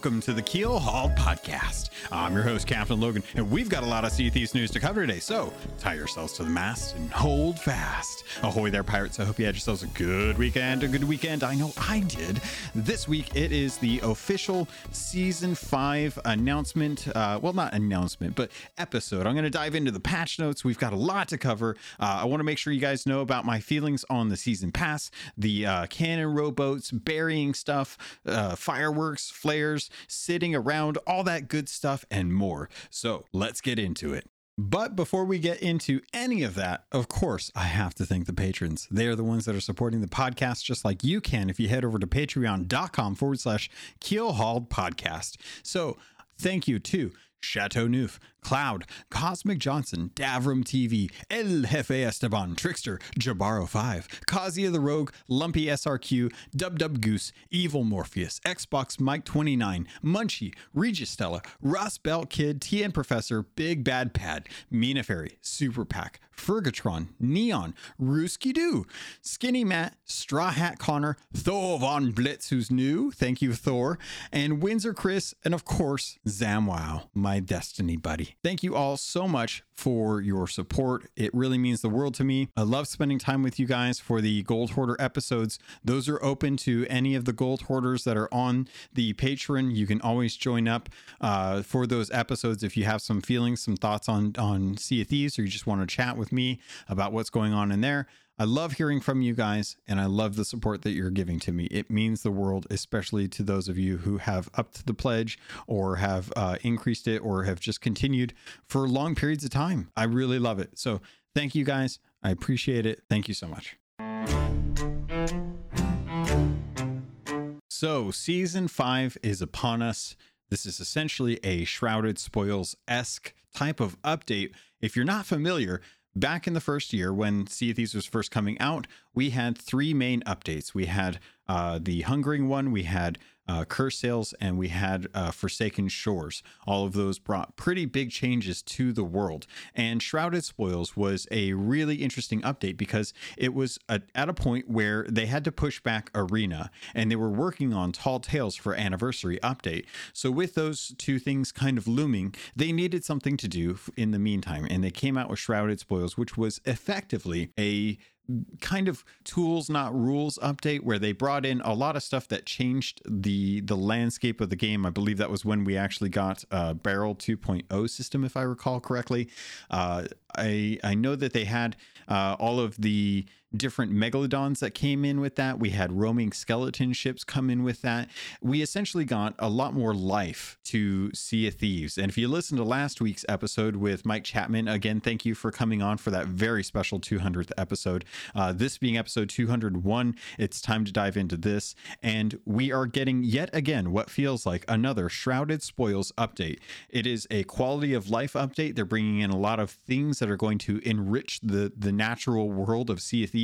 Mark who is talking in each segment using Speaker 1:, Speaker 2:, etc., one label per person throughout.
Speaker 1: welcome to the Keel Hauled Podcast. I'm your host, Captain Logan, and we've got a lot of Sea Thieves news to cover today, so tie yourselves to the mast and hold fast. Ahoy there, pirates. I hope you had yourselves a good weekend, a good weekend. I know I did. This week, it is the official Season 5 announcement. Uh, well, not announcement, but episode. I'm going to dive into the patch notes. We've got a lot to cover. Uh, I want to make sure you guys know about my feelings on the Season Pass, the uh, cannon rowboats, burying stuff, uh, fireworks, flares, sitting around, all that good stuff, and more. So let's get into it. But before we get into any of that, of course, I have to thank the patrons. They are the ones that are supporting the podcast just like you can if you head over to patreon.com forward slash keelhauled podcast. So thank you to Chateau Neuf, Cloud, Cosmic Johnson, Davram TV, El Jefe Esteban, Trickster, Jabaro 5, Kazia the Rogue, Lumpy SRQ, Dub Dub Goose, Evil Morpheus, Xbox Mike 29, Munchie, Regis Stella, Ross Belt Kid, TN Professor, Big Bad Pad, Mina Fairy, Super Pack, Fergatron, Neon, Rooski Doo, Skinny Matt, Straw Hat Connor, Thor Von Blitz, who's new, thank you, Thor, and Windsor Chris, and of course, Zamwow, my Destiny buddy. Thank you all so much for your support. It really means the world to me. I love spending time with you guys for the Gold Hoarder episodes. Those are open to any of the Gold Hoarders that are on the Patreon. You can always join up uh, for those episodes if you have some feelings, some thoughts on on Sea of Thieves, or you just want to chat with me about what's going on in there. I love hearing from you guys and I love the support that you're giving to me. It means the world, especially to those of you who have upped the pledge or have uh, increased it or have just continued for long periods of time. I really love it. So thank you guys. I appreciate it. Thank you so much. So, season five is upon us. This is essentially a Shrouded Spoils esque type of update. If you're not familiar, back in the first year when Sea of Thieves was first coming out, we had three main updates. We had uh, the Hungering one, we had uh, Cursed Sails, and we had uh, Forsaken Shores. All of those brought pretty big changes to the world. And Shrouded Spoils was a really interesting update because it was a, at a point where they had to push back Arena and they were working on Tall Tales for Anniversary update. So, with those two things kind of looming, they needed something to do in the meantime. And they came out with Shrouded Spoils, which was effectively a kind of tools not rules update where they brought in a lot of stuff that changed the the landscape of the game. I believe that was when we actually got a barrel 2.0 system if i recall correctly. Uh, i i know that they had uh, all of the different megalodons that came in with that. We had roaming skeleton ships come in with that. We essentially got a lot more life to Sea of Thieves. And if you listen to last week's episode with Mike Chapman, again, thank you for coming on for that very special 200th episode. Uh, this being episode 201, it's time to dive into this. And we are getting yet again what feels like another Shrouded Spoils update. It is a quality of life update. They're bringing in a lot of things that are going to enrich the, the natural world of Sea of Thieves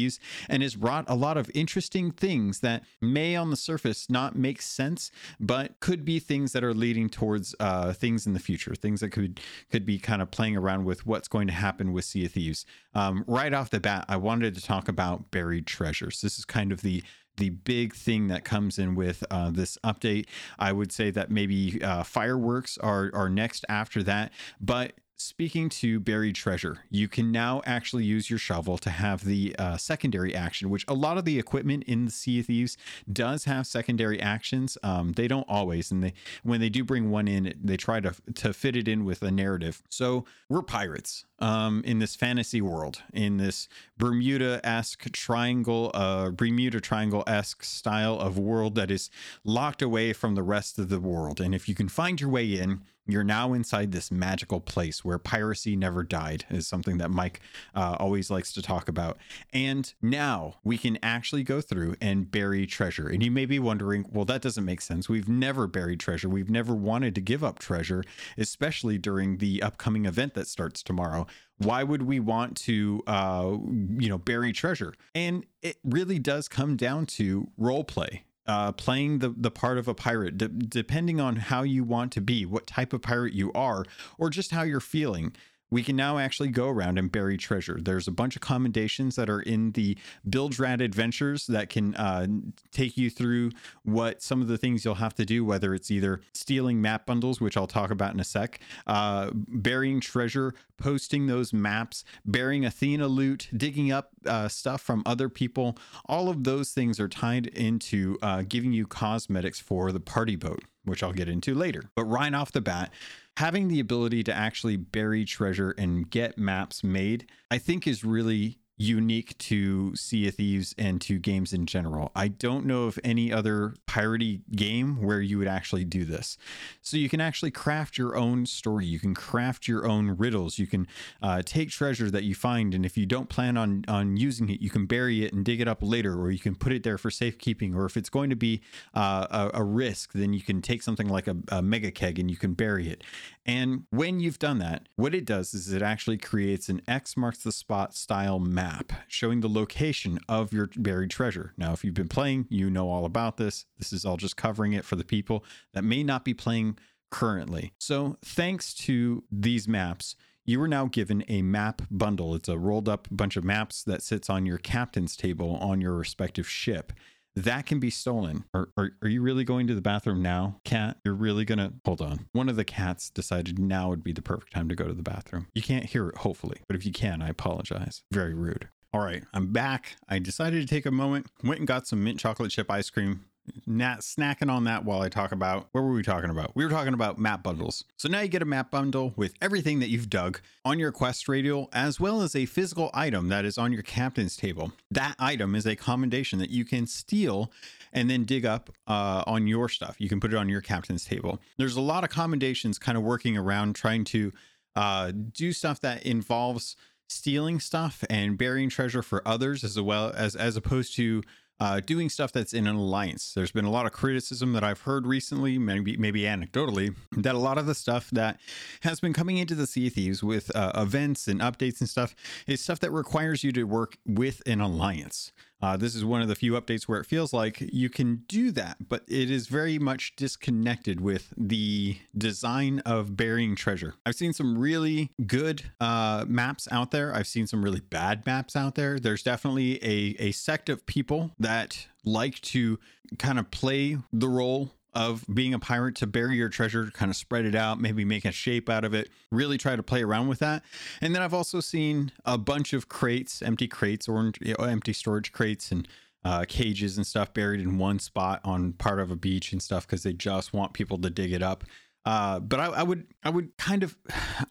Speaker 1: and has brought a lot of interesting things that may on the surface not make sense, but could be things that are leading towards uh, things in the future, things that could could be kind of playing around with what's going to happen with Sea of Thieves. Um, right off the bat, I wanted to talk about buried treasures. This is kind of the the big thing that comes in with uh, this update. I would say that maybe uh, fireworks are are next after that, but Speaking to buried treasure, you can now actually use your shovel to have the uh, secondary action, which a lot of the equipment in the Sea of Thieves does have secondary actions. Um, they don't always, and they when they do bring one in, they try to to fit it in with a narrative. So we're pirates um, in this fantasy world, in this Bermuda esque triangle, uh, Bermuda Triangle esque style of world that is locked away from the rest of the world. And if you can find your way in, you're now inside this magical place where piracy never died, is something that Mike uh, always likes to talk about. And now we can actually go through and bury treasure. And you may be wondering, well, that doesn't make sense. We've never buried treasure. We've never wanted to give up treasure, especially during the upcoming event that starts tomorrow. Why would we want to, uh, you know, bury treasure? And it really does come down to role play uh, playing the, the part of a pirate, depending on how you want to be, what type of pirate you are, or just how you're feeling. We can now actually go around and bury treasure. There's a bunch of commendations that are in the Bilge-Rat adventures that can uh, take you through what some of the things you'll have to do, whether it's either stealing map bundles, which I'll talk about in a sec, uh, burying treasure, posting those maps, burying Athena loot, digging up uh, stuff from other people. All of those things are tied into uh, giving you cosmetics for the party boat, which I'll get into later. But right off the bat, having the ability to actually bury treasure and get maps made, I think is really unique to Sea of Thieves and to games in general. I don't know of any other piratey game where you would actually do this. So you can actually craft your own story. You can craft your own riddles. You can uh, take treasure that you find, and if you don't plan on on using it, you can bury it and dig it up later, or you can put it there for safekeeping. Or if it's going to be uh, a, a, risk, then you can take something like a, a mega keg and you can bury it. And when you've done that, what it does is it actually creates an X marks the spot style map showing the location of your buried treasure. Now, if you've been playing, you know all about this. This is all just covering it for the people that may not be playing currently. So, thanks to these maps, you are now given a map bundle. It's a rolled up bunch of maps that sits on your captain's table on your respective ship that can be stolen. Are, are, are, you really going to the bathroom now, cat? You're really going to hold on. One of the cats decided now would be the perfect time to go to the bathroom. You can't hear it, hopefully, but if you can, I apologize. Very rude. All right, I'm back. I decided to take a moment, went and got some mint chocolate chip ice cream Nat snacking on that while I talk about what were we talking about? We were talking about map bundles. So now you get a map bundle with everything that you've dug on your quest radial, as well as a physical item that is on your captain's table. That item is a commendation that you can steal and then dig up uh, on your stuff. You can put it on your captain's table. There's a lot of commendations kind of working around trying to uh, do stuff that involves stealing stuff and burying treasure for others as well as as opposed to uh, doing stuff that's in an alliance. There's been a lot of criticism that I've heard recently, maybe maybe anecdotally, that a lot of the stuff that has been coming into the Sea Thieves with uh, events and updates and stuff is stuff that requires you to work with an alliance. Uh, this is one of the few updates where it feels like you can do that, but it is very much disconnected with the design of burying treasure. I've seen some really good uh, maps out there. I've seen some really bad maps out there. There's definitely a, a sect of people that like to kind of play the role of being a pirate to bury your treasure, kind of spread it out, maybe make a shape out of it, really try to play around with that. And then I've also seen a bunch of crates, empty crates or empty storage crates and uh, cages and stuff buried in one spot on part of a beach and stuff because they just want people to dig it up. Uh, but I, I, would I would kind of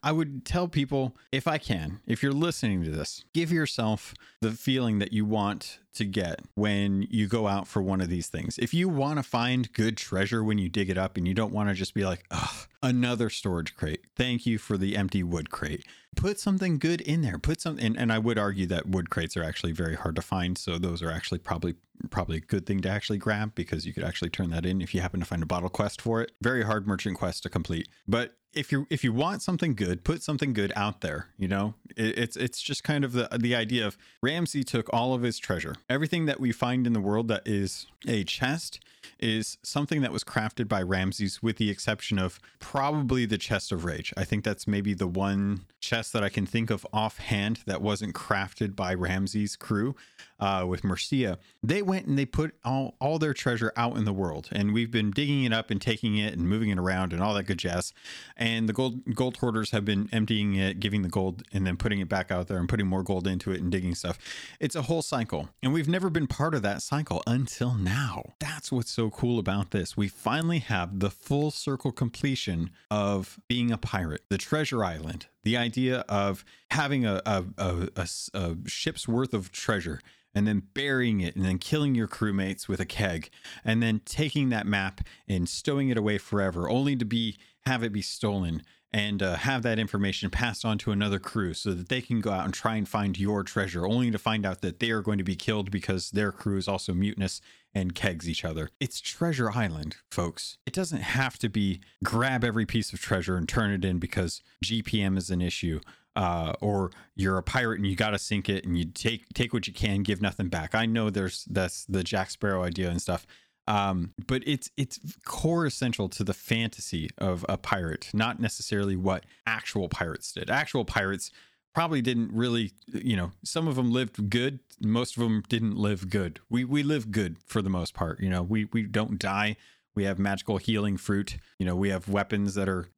Speaker 1: I would tell people if I can, if you're listening to this, give yourself the feeling that you want to get when you go out for one of these things. If you want to find good treasure when you dig it up and you don't want to just be like, ugh, another storage crate. Thank you for the empty wood crate. Put something good in there. Put some and, and I would argue that wood crates are actually very hard to find. So those are actually probably probably a good thing to actually grab because you could actually turn that in if you happen to find a bottle quest for it. Very hard merchant quest to complete. But if you if you want something good, put something good out there. You know, it, it's it's just kind of the the idea of Ramsey took all of his treasure, everything that we find in the world that is a chest is something that was crafted by Ramsey, with the exception of probably the chest of rage. I think that's maybe the one chest that I can think of offhand that wasn't crafted by Ramsey's crew uh, with Mercia. They went and they put all, all their treasure out in the world, and we've been digging it up and taking it and moving it around and all that good jazz. And the gold gold hoarders have been emptying it, giving the gold, and then putting it back out there and putting more gold into it and digging stuff. It's a whole cycle, and we've never been part of that cycle until now. That's what's so cool about this. We finally have the full circle completion of being a pirate, the treasure island, the idea of having a, a, a, a, ship's worth of treasure and then burying it and then killing your crewmates with a keg and then taking that map and stowing it away forever only to be have it be stolen and uh, have that information passed on to another crew so that they can go out and try and find your treasure only to find out that they are going to be killed because their crew is also mutinous and kegs each other. It's Treasure Island, folks. It doesn't have to be grab every piece of treasure and turn it in because GPM is an issue uh, or you're a pirate and you got to sink it and you take take what you can, give nothing back. I know there's that's the Jack Sparrow idea and stuff. Um, but it's it's core essential to the fantasy of a pirate, not necessarily what actual pirates did. Actual pirates probably didn't really, you know, some of them lived good, most of them didn't live good. We we live good for the most part. You know, we we don't die we have magical healing fruit. You know, we have weapons that are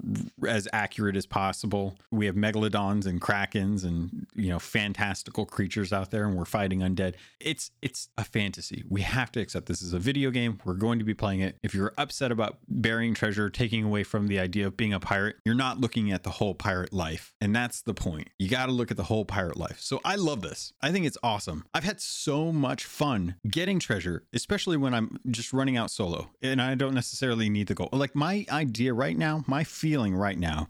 Speaker 1: as accurate as possible. We have megalodons and krakens and you know fantastical creatures out there, and we're fighting undead. It's it's a fantasy. We have to accept this is a video game. We're going to be playing it. If you're upset about burying treasure, taking away from the idea of being a pirate, you're not looking at the whole pirate life, and that's the point. You got to look at the whole pirate life. So I love this. I think it's awesome. I've had so much fun getting treasure, especially when I'm just running out solo, and I don't don't necessarily need the gold. Like my idea right now, my feeling right now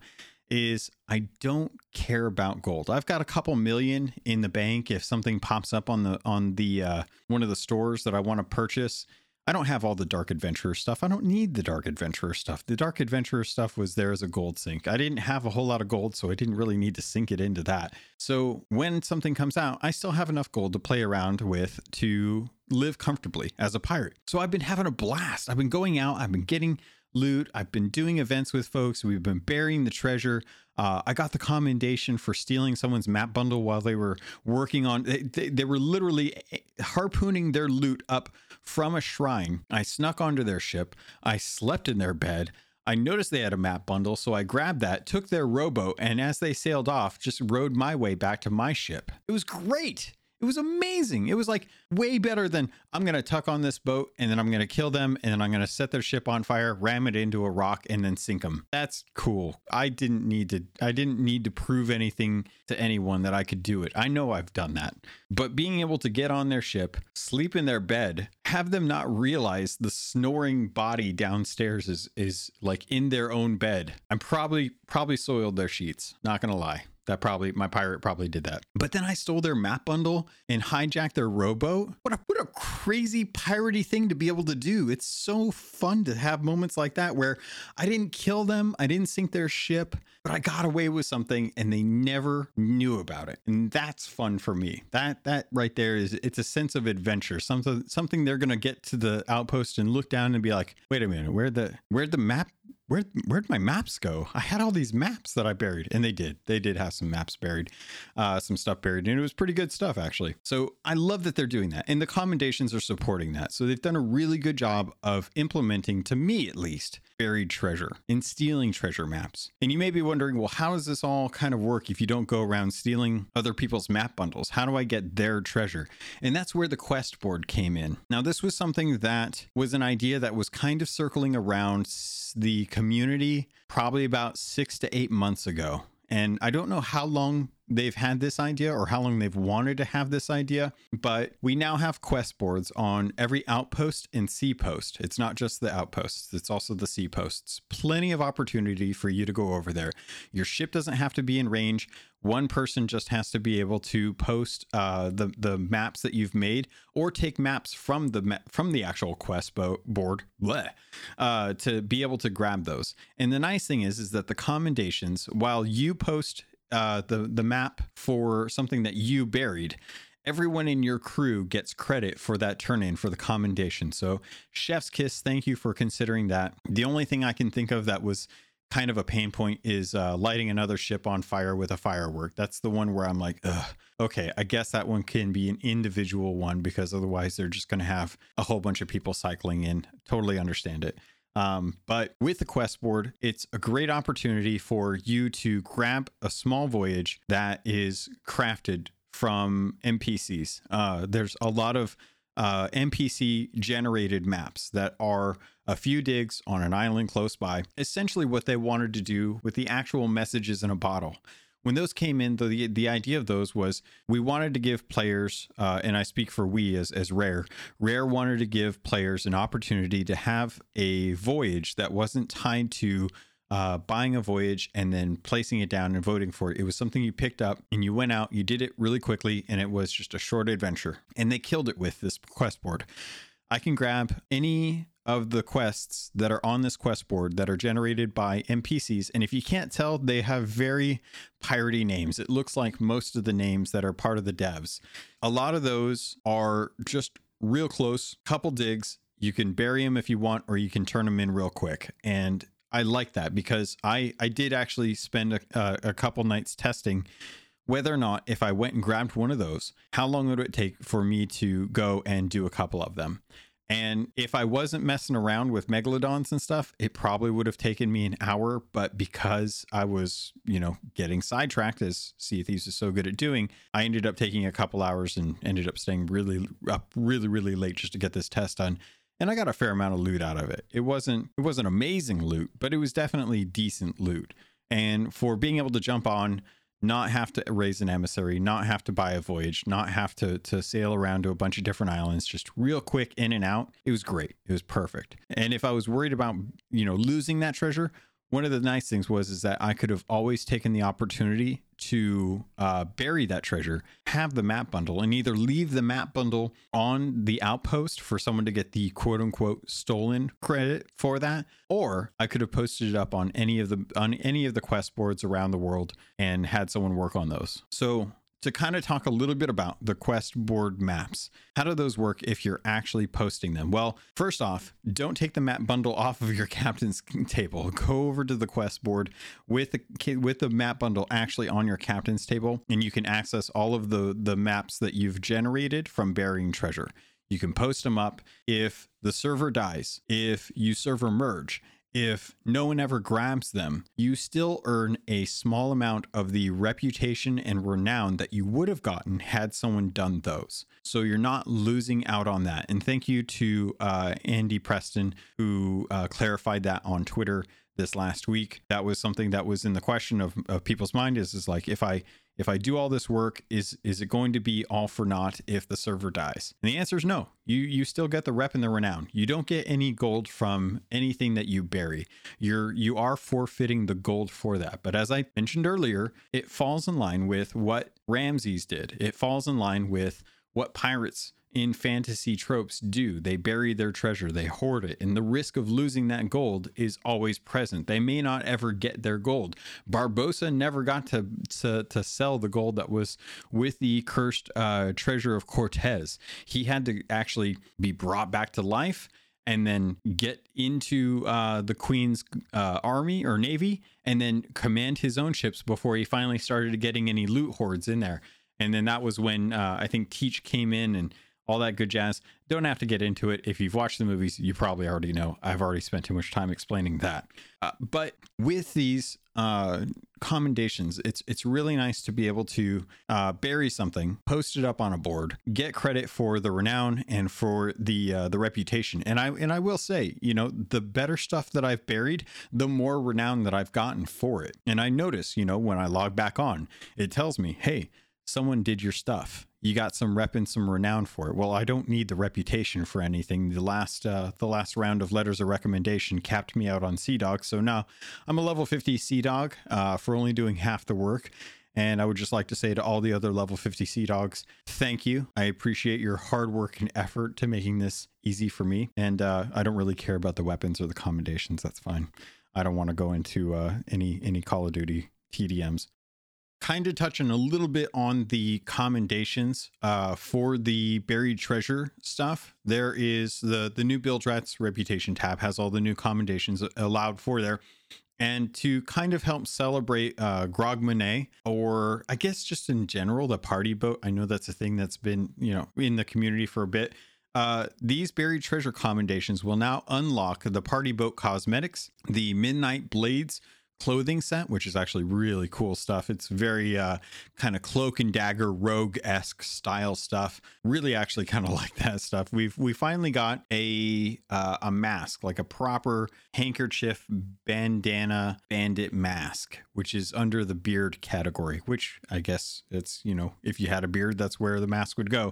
Speaker 1: is I don't care about gold. I've got a couple million in the bank if something pops up on the on the uh, one of the stores that I want to purchase. I don't have all the Dark Adventurer stuff. I don't need the Dark Adventurer stuff. The Dark Adventurer stuff was there as a gold sink. I didn't have a whole lot of gold, so I didn't really need to sink it into that. So when something comes out, I still have enough gold to play around with to live comfortably as a pirate. So I've been having a blast. I've been going out, I've been getting loot. I've been doing events with folks. We've been burying the treasure. Uh, I got the commendation for stealing someone's map bundle while they were working on. They, they, they, were literally eh, harpooning their loot up from a shrine. I snuck onto their ship. I slept in their bed. I noticed they had a map bundle, so I grabbed that, took their rowboat, and as they sailed off, just rowed my way back to my ship. It was great. It was amazing. It was like way better than I'm going to tuck on this boat and then I'm going to kill them and then I'm going to set their ship on fire, ram it into a rock and then sink them. That's cool. I didn't need to I didn't need to prove anything to anyone that I could do it. I know I've done that. But being able to get on their ship, sleep in their bed, have them not realize the snoring body downstairs is is like in their own bed. I'm probably probably soiled their sheets, not going to lie. That probably my pirate probably did that. But then I stole their map bundle and hijacked their rowboat. What a what a crazy piratey thing to be able to do. It's so fun to have moments like that where I didn't kill them, I didn't sink their ship, but I got away with something and they never knew about it. And that's fun for me. That that right there is it's a sense of adventure. Something something they're gonna get to the outpost and look down and be like, wait a minute, where the where'd the map where where'd my maps go? I had all these maps that I buried, and they did. They did have some maps buried, uh, some stuff buried, and it was pretty good stuff actually. So I love that they're doing that, and the commendations are supporting that. So they've done a really good job of implementing, to me at least, buried treasure and stealing treasure maps. And you may be wondering, well, how does this all kind of work if you don't go around stealing other people's map bundles? How do I get their treasure? And that's where the quest board came in. Now, this was something that was an idea that was kind of circling around the community probably about six to eight months ago. And I don't know how long they've had this idea or how long they've wanted to have this idea, but we now have quest boards on every outpost and sea post. It's not just the outposts, it's also the sea posts. Plenty of opportunity for you to go over there. Your ship doesn't have to be in range. One person just has to be able to post uh, the the maps that you've made, or take maps from the ma- from the actual quest bo- board, bleh, uh, to be able to grab those. And the nice thing is, is that the commendations, while you post uh, the the map for something that you buried, everyone in your crew gets credit for that turn in for the commendation. So, Chef's Kiss, thank you for considering that. The only thing I can think of that was kind of a pain point is uh, lighting another ship on fire with a firework. That's the one where I'm like, Ugh, okay, I guess that one can be an individual one because otherwise they're just going to have a whole bunch of people cycling in. Totally understand it. Um, but with the quest board, it's a great opportunity for you to grab a small voyage that is crafted from NPCs. Uh, there's a lot of uh, NPC generated maps that are a few digs on an island close by. Essentially, what they wanted to do with the actual messages in a bottle when those came in, the the idea of those was we wanted to give players, uh, and I speak for we as as Rare. Rare wanted to give players an opportunity to have a voyage that wasn't tied to uh, buying a voyage and then placing it down and voting for it. It was something you picked up and you went out, you did it really quickly, and it was just a short adventure. And they killed it with this quest board. I can grab any of the quests that are on this quest board that are generated by NPCs. And if you can't tell, they have very piratey names. It looks like most of the names that are part of the devs. A lot of those are just real close, couple digs. You can bury them if you want, or you can turn them in real quick. And I like that because I I did actually spend a, a, a couple nights testing whether or not if I went and grabbed one of those, how long would it take for me to go and do a couple of them? And if I wasn't messing around with megalodons and stuff, it probably would have taken me an hour. But because I was, you know, getting sidetracked, as Sea of Thieves is so good at doing, I ended up taking a couple hours and ended up staying really up really, really late just to get this test done. And I got a fair amount of loot out of it. It wasn't it wasn't amazing loot, but it was definitely decent loot. And for being able to jump on not have to raise an emissary, not have to buy a voyage, not have to to sail around to a bunch of different islands, just real quick in and out. It was great. It was perfect. And if I was worried about, you know, losing that treasure, one of the nice things was is that I could have always taken the opportunity to uh, bury that treasure, have the map bundle, and either leave the map bundle on the outpost for someone to get the quote unquote stolen credit for that, or I could have posted it up on any of the on any of the quest boards around the world and had someone work on those. So to kind of talk a little bit about the quest board maps. How do those work if you're actually posting them? Well, first off, don't take the map bundle off of your captain's table. Go over to the quest board with the with the map bundle actually on your captain's table and you can access all of the the maps that you've generated from burying treasure. You can post them up if the server dies, if you server merge, if no one ever grabs them, you still earn a small amount of the reputation and renown that you would have gotten had someone done those. So you're not losing out on that. And thank you to uh, Andy Preston, who uh, clarified that on Twitter this last week. That was something that was in the question of, of people's mind is, is like, if I if I do all this work, is is it going to be all for naught if the server dies? And the answer is no. You you still get the rep and the renown. You don't get any gold from anything that you bury. You're you are forfeiting the gold for that. But as I mentioned earlier, it falls in line with what Ramsey did. It falls in line with what pirates in fantasy tropes do. They bury their treasure, they hoard it, and the risk of losing that gold is always present. They may not ever get their gold. Barbossa never got to to, to sell the gold that was with the cursed uh, treasure of Cortez. He had to actually be brought back to life and then get into uh, the Queen's uh, army or navy and then command his own ships before he finally started getting any loot hoards in there. And then that was when uh, I think Teach came in and all that good jazz. Don't have to get into it. If you've watched the movies, you probably already know. I've already spent too much time explaining that. Uh, but with these uh, commendations, it's it's really nice to be able to uh, bury something, post it up on a board, get credit for the renown and for the uh, the reputation. And I and I will say, you know, the better stuff that I've buried, the more renown that I've gotten for it. And I notice, you know, when I log back on, it tells me, hey someone did your stuff. You got some rep and some renown for it. Well, I don't need the reputation for anything. The last uh, the last round of letters of recommendation capped me out on Sea Dog, so now I'm a level 50 Sea Dog uh, for only doing half the work. And I would just like to say to all the other level 50 Sea Dogs, thank you. I appreciate your hard work and effort to making this easy for me. And uh, I don't really care about the weapons or the commendations. That's fine. I don't want to go into uh, any any Call of Duty TDMs kind of touching a little bit on the commendations uh, for the buried treasure stuff. There is the the new Bilge Rats reputation tab has all the new commendations allowed for there. And to kind of help celebrate uh, Grogmanay, or I guess just in general, the party boat. I know that's a thing that's been, you know, in the community for a bit. Uh, these buried treasure commendations will now unlock the party boat cosmetics, the midnight blades, clothing set, which is actually really cool stuff. It's very uh, kind of cloak and dagger rogue esque style stuff. Really, actually, kind of like that stuff. We've we finally got a uh, a mask, like a proper handkerchief bandana bandit mask, which is under the beard category. Which I guess it's you know if you had a beard, that's where the mask would go.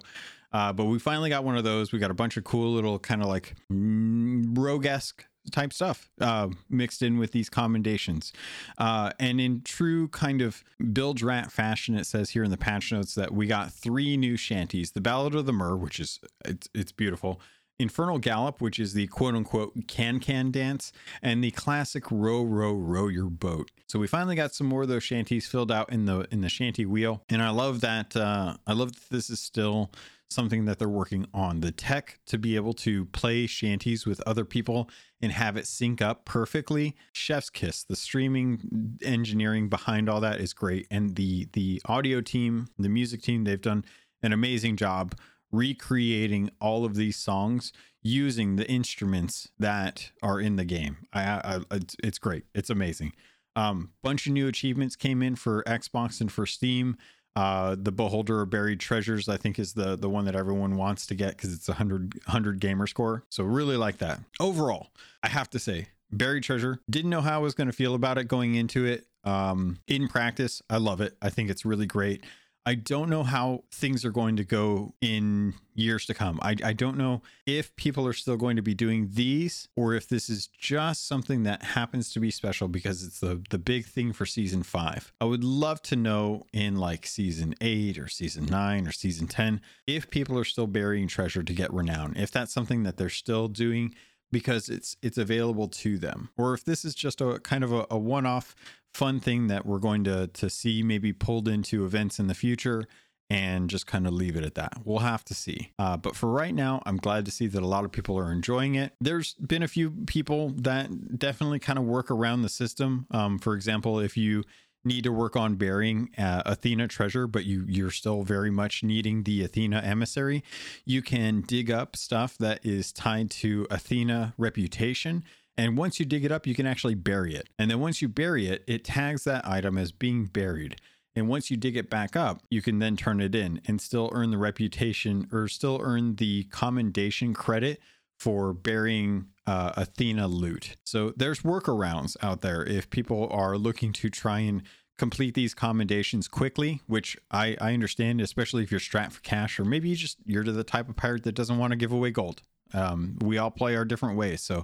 Speaker 1: Uh, but we finally got one of those. We got a bunch of cool little kind of like mm, rogue esque type stuff uh, mixed in with these commendations. Uh, and in true kind of Bilge Rat fashion, it says here in the patch notes that we got three new shanties: the Ballad of the Mer, which is it's it's beautiful. Infernal Gallop, which is the quote unquote can can dance, and the classic row row row your boat. So we finally got some more of those shanties filled out in the in the shanty wheel, and I love that. Uh, I love that this is still something that they're working on. The tech to be able to play shanties with other people and have it sync up perfectly. Chef's kiss. The streaming engineering behind all that is great, and the the audio team, the music team, they've done an amazing job recreating all of these songs using the instruments that are in the game. I, I, it's, great. It's amazing. Um, bunch of new achievements came in for Xbox and for Steam. Uh, the Beholder of Buried Treasures, I think, is the the one that everyone wants to get because it's a 100, 100 gamer score. So really like that. Overall, I have to say, Buried Treasure, didn't know how I was going to feel about it going into it. Um, in practice, I love it. I think it's really great. I don't know how things are going to go in years to come. I, I don't know if people are still going to be doing these or if this is just something that happens to be special because it's the, the big thing for season five. I would love to know in like season eight or season nine or season 10 if people are still burying treasure to get renown, if that's something that they're still doing because it's it's available to them or if this is just a kind of a, a one-off fun thing that we're going to to see maybe pulled into events in the future and just kind of leave it at that. We'll have to see. Uh, but for right now, I'm glad to see that a lot of people are enjoying it. There's been a few people that definitely kind of work around the system. Um, for example, if you need to work on burying uh, Athena treasure, but you you're still very much needing the Athena emissary, you can dig up stuff that is tied to Athena reputation. And once you dig it up, you can actually bury it. And then once you bury it, it tags that item as being buried. And once you dig it back up, you can then turn it in and still earn the reputation or still earn the commendation credit for burying uh, Athena loot. So there's workarounds out there if people are looking to try and complete these commendations quickly, which I, I understand, especially if you're strapped for cash, or maybe you just you're the type of pirate that doesn't want to give away gold. Um, we all play our different ways, so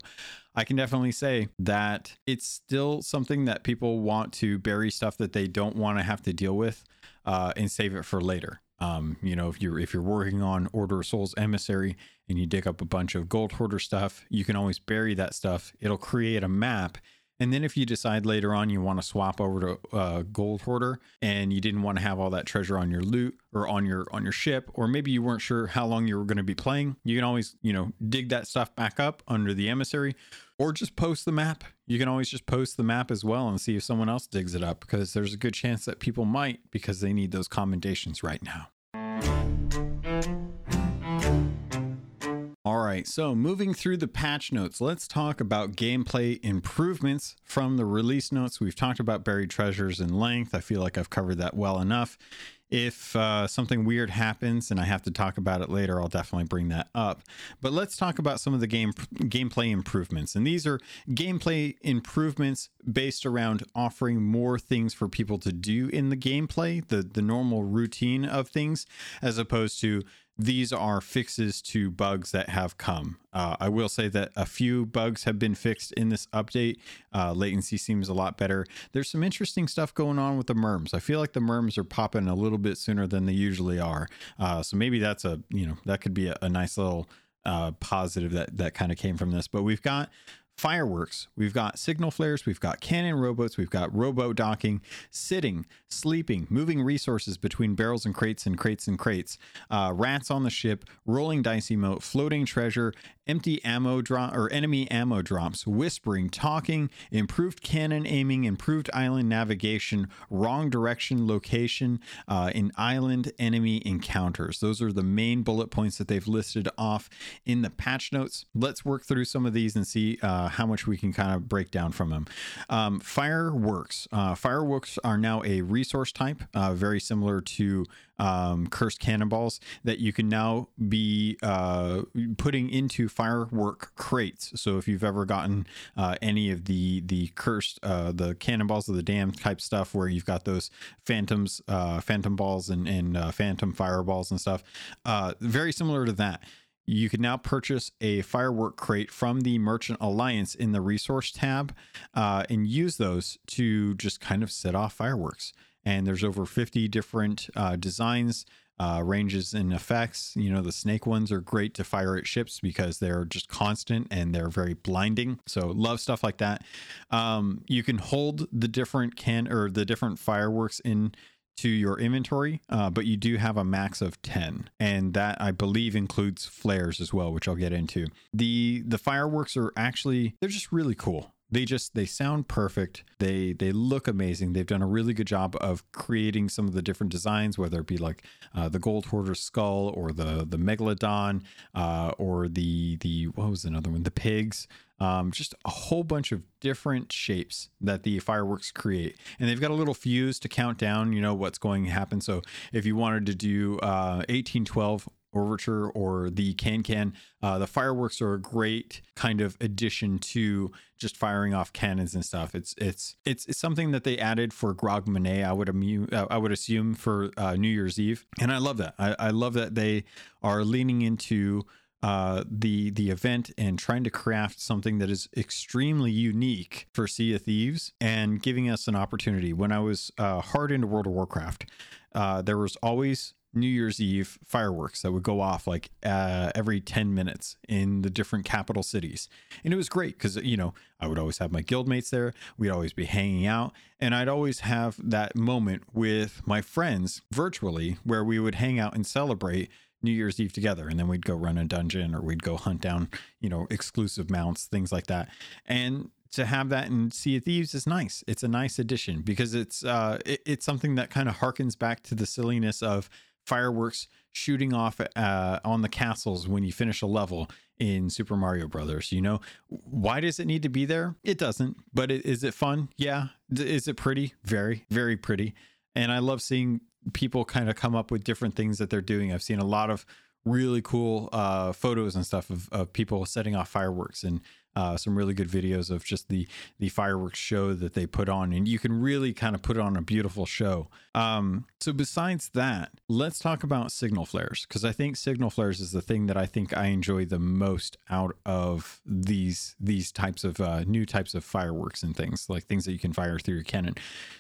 Speaker 1: I can definitely say that it's still something that people want to bury stuff that they don't want to have to deal with uh, and save it for later. Um, you know, if you're if you're working on Order of Souls Emissary and you dig up a bunch of gold hoarder stuff, you can always bury that stuff. It'll create a map. And then if you decide later on you want to swap over to uh, gold hoarder and you didn't want to have all that treasure on your loot or on your on your ship, or maybe you weren't sure how long you were going to be playing, you can always you know dig that stuff back up under the emissary, or just post the map. You can always just post the map as well and see if someone else digs it up because there's a good chance that people might because they need those commendations right now. All right, so moving through the patch notes, let's talk about gameplay improvements from the release notes. We've talked about buried treasures in length. I feel like I've covered that well enough. If uh, something weird happens and I have to talk about it later, I'll definitely bring that up. But let's talk about some of the game gameplay improvements. And these are gameplay improvements based around offering more things for people to do in the gameplay, the the normal routine of things, as opposed to these are fixes to bugs that have come. Uh, I will say that a few bugs have been fixed in this update. Uh, latency seems a lot better. There's some interesting stuff going on with the merms. I feel like the merms are popping a little bit sooner than they usually are. Uh, so maybe that's a you know that could be a, a nice little uh, positive that that kind of came from this. But we've got fireworks. We've got signal flares, we've got cannon rowboats, we've got rowboat docking, sitting, sleeping, moving resources between barrels and crates and crates and crates, uh, rats on the ship, rolling dice emote, floating treasure, empty ammo drop or enemy ammo drops, whispering, talking, improved cannon aiming, improved island navigation, wrong direction location uh, in island enemy encounters. Those are the main bullet points that they've listed off in the patch notes. Let's work through some of these and see uh, how much we can kind of break down from them. Um, fireworks. Uh, fireworks are now a resource type, uh, very similar to um, cursed cannonballs that you can now be uh, putting into firework crates. So if you've ever gotten uh, any of the the cursed uh, the cannonballs of the dam type stuff, where you've got those phantoms, uh, phantom balls, and and uh, phantom fireballs and stuff, uh, very similar to that. You can now purchase a firework crate from the Merchant Alliance in the resource tab and use those to just kind of set off fireworks and there's over 50 different uh, designs uh, ranges and effects you know the snake ones are great to fire at ships because they're just constant and they're very blinding so love stuff like that um, you can hold the different can or the different fireworks in to your inventory, uh, but you do have a max of 10. And that I believe includes flares as well, which I'll get into. The the fireworks are actually they're just really cool they just they sound perfect. They they look amazing. They've done a really good job of creating some of the different designs whether it be like uh, the gold hoarder skull or the the megalodon uh, or the the what was another one? The pigs. Um, just a whole bunch of different shapes that the fireworks create. And they've got a little fuse to count down you know what's going to happen. So if you wanted to do uh, 1812 Overture or the Can Can. Uh, the fireworks are a great kind of addition to just firing off cannons and stuff. It's it's it's, it's something that they added for Grogmanay. I would amu- uh, I would assume for uh, New Year's Eve, and I love that. I, I love that they are leaning into. Uh, the the event and trying to craft something that is extremely unique for Sea of Thieves and giving us an opportunity. When I was uh, hard into World of Warcraft, uh, there was always New Year's Eve fireworks that would go off like uh, every 10 minutes in the different capital cities. And it was great because, you know, I would always have my guildmates there. We'd always be hanging out. And I'd always have that moment with my friends virtually where we would hang out and celebrate New Year's Eve together. And then we'd go run a dungeon or we'd go hunt down, you know, exclusive mounts, things like that. And to have that in Sea of Thieves is nice. It's a nice addition because it's uh, it, it's something that kind of harkens back to the silliness of fireworks shooting off uh, on the castles when you finish a level in Super Mario Brothers. You know, why does it need to be there? It doesn't. But it, is it fun? Yeah. Is it pretty? Very, very pretty. And I love seeing people kind of come up with different things that they're doing. I've seen a lot of really cool uh, photos and stuff of, of people setting off fireworks and uh, some really good videos of just the the fireworks show that they put on, and you can really kind of put on a beautiful show. Um, so besides that, let's talk about signal flares because I think signal flares is the thing that I think I enjoy the most out of these these types of uh, new types of fireworks and things like things that you can fire through your cannon.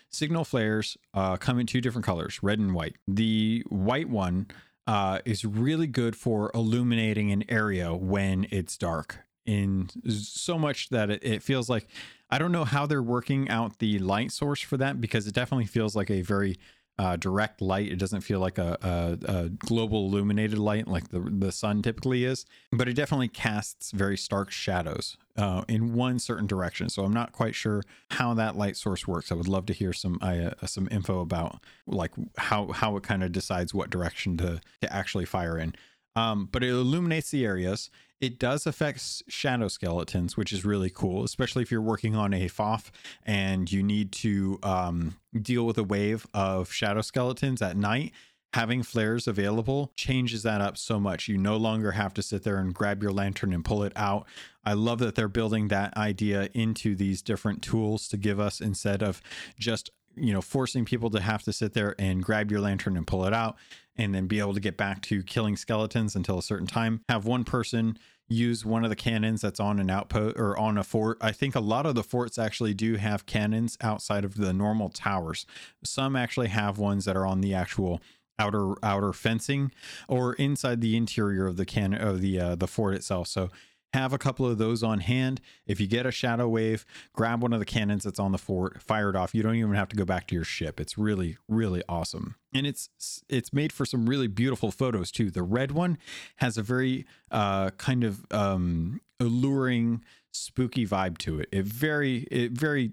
Speaker 1: Signal flares uh, come in two different colors, red and white. The white one uh, is really good for illuminating an area when it's dark in so much that it, it feels like I don't know how they're working out the light source for that because it definitely feels like a very uh, direct light. It doesn't feel like a, a, a, global illuminated light like the the sun typically is, but it definitely casts very stark shadows uh, in one certain direction. So I'm not quite sure how that light source works. I would love to hear some uh, some info about like how how it kind of decides what direction to to actually fire in. Um, but it illuminates the areas. It does affect shadow skeletons, which is really cool, especially if you're working on a FOF and you need to um, deal with a wave of shadow skeletons at night. Having flares available changes that up so much. You no longer have to sit there and grab your lantern and pull it out. I love that they're building that idea into these different tools to give us instead of just you know forcing people to have to sit there and grab your lantern and pull it out and then be able to get back to killing skeletons until a certain time have one person use one of the cannons that's on an outpost or on a fort. I think a lot of the forts actually do have cannons outside of the normal towers. Some actually have ones that are on the actual outer outer fencing or inside the interior of the can of the uh, the fort itself. So have a couple of those on hand. If you get a shadow wave, grab one of the cannons that's on the fort, fire it off. You don't even have to go back to your ship. It's really, really awesome. And it's it's made for some really beautiful photos too. The red one has a very uh, kind of um, alluring, spooky vibe to it. It very it very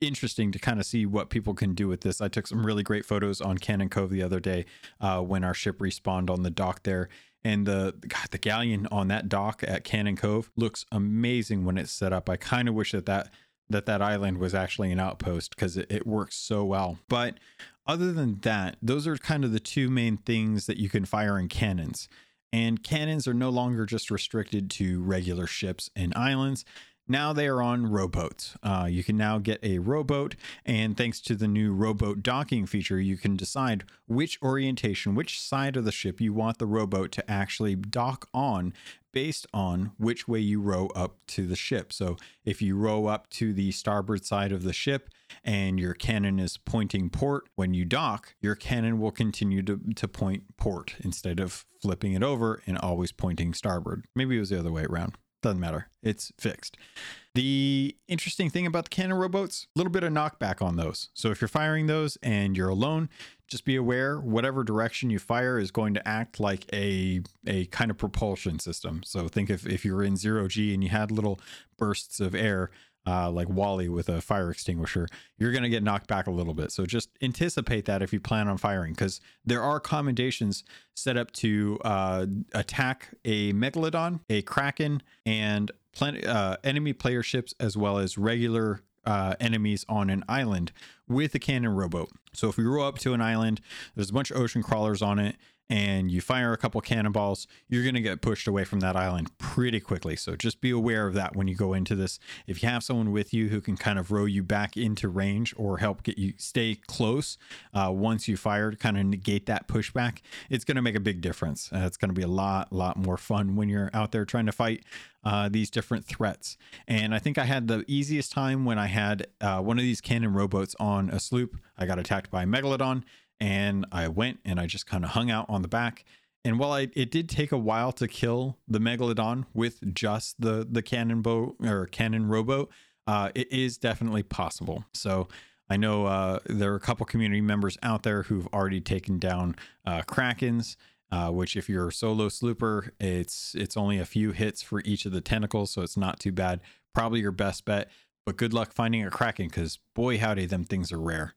Speaker 1: interesting to kind of see what people can do with this. I took some really great photos on Cannon Cove the other day uh, when our ship respawned on the dock there, and the God, the galleon on that dock at Cannon Cove looks amazing when it's set up. I kind of wish that that that that island was actually an outpost because it, it works so well. But other than that, those are kind of the two main things that you can fire in cannons. And cannons are no longer just restricted to regular ships and islands. Now they are on rowboats. Uh, you can now get a rowboat, and thanks to the new rowboat docking feature, you can decide which orientation, which side of the ship you want the rowboat to actually dock on based on which way you row up to the ship. So if you row up to the starboard side of the ship and your cannon is pointing port, when you dock, your cannon will continue to, to point port instead of flipping it over and always pointing starboard. Maybe it was the other way around. Doesn't matter. It's fixed. The interesting thing about the cannon rowboats, a little bit of knockback on those. So if you're firing those and you're alone, just be aware whatever direction you fire is going to act like a a kind of propulsion system. So think if if you're in zero G and you had little bursts of air, uh, like WALL-E with a fire extinguisher, you're going to get knocked back a little bit. So just anticipate that if you plan on firing, because there are commendations set up to uh, attack a megalodon, a kraken, and uh, enemy player ships as well as regular uh, enemies on an island with a cannon rowboat. So if we row up to an island, there's a bunch of ocean crawlers on it, and you fire a couple cannonballs, you're going to get pushed away from that island pretty quickly. So just be aware of that when you go into this. If you have someone with you who can kind of row you back into range or help get you stay close uh, once you fire to kind of negate that pushback, it's going to make a big difference. Uh, it's going to be a lot, lot more fun when you're out there trying to fight uh, these different threats. And I think I had the easiest time when I had uh, one of these cannon rowboats on a sloop. I got attacked by a megalodon and I went and I just kind of hung out on the back. And while I, it did take a while to kill the megalodon with just the the cannon boat or cannon rowboat, uh, it is definitely possible. So I know uh, there are a couple community members out there who've already taken down uh, krakens. Uh, which, if you're a solo slooper, it's it's only a few hits for each of the tentacles, so it's not too bad. Probably your best bet. But good luck finding a kraken, because boy howdy, them things are rare.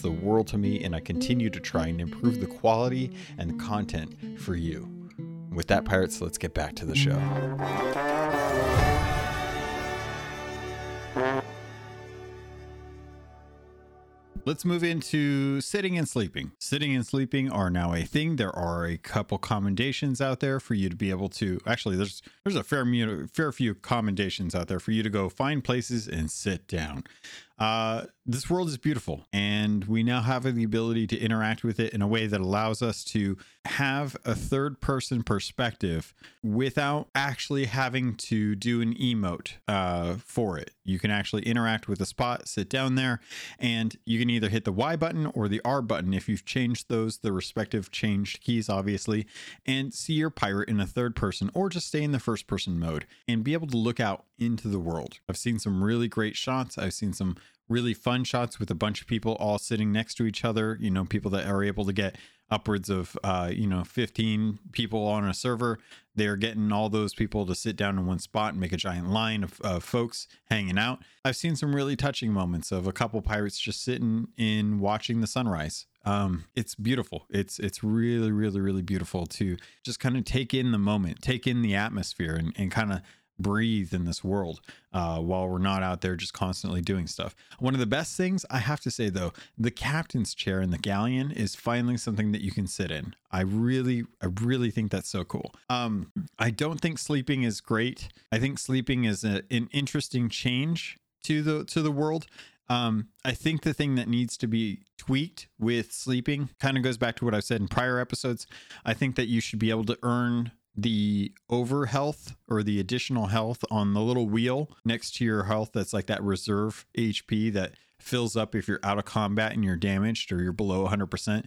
Speaker 1: the world to me, and I continue to try and improve the quality and content for you. With that, Pirates, let's get back to the show. Let's move into sitting and sleeping. Sitting and sleeping are now a thing. There are a couple commendations out there for you to be able to. Actually, there's there's a fair fair few commendations out there for you to go find places and sit down. Uh, this world is beautiful, and we now have the ability to interact with it in a way that allows us to have a third person perspective without actually having to do an emote uh, for it. You can actually interact with a spot, sit down there, and you can either hit the Y button or the R button if you've changed those, the respective changed keys, obviously, and see your pirate in a third person or just stay in the first person mode and be able to look out into the world. I've seen some really great shots. I've seen some really fun shots with a bunch of people all sitting next to each other. You know, people that are able to get upwards of, uh, you know, 15 people on a server. They're getting all those people to sit down in one spot and make a giant line of, of folks hanging out. I've seen some really touching moments of a couple pirates just sitting in watching the sunrise. Um, it's beautiful. It's it's really, really, really beautiful to just kind of take in the moment, take in the atmosphere, and, and kind of breathe in this world uh, while we're not out there just constantly doing stuff. One of the best things I have to say though, the captain's chair in the galleon is finally something that you can sit in. I really, I really think that's so cool. Um, I don't think sleeping is great. I think sleeping is a, an interesting change to the to the world. Um, I think the thing that needs to be tweaked with sleeping kind of goes back to what I've said in prior episodes. I think that you should be able to earn the over health or the additional health on the little wheel next to your health that's like that reserve HP that fills up if you're out of combat and you're damaged or you're below 100%.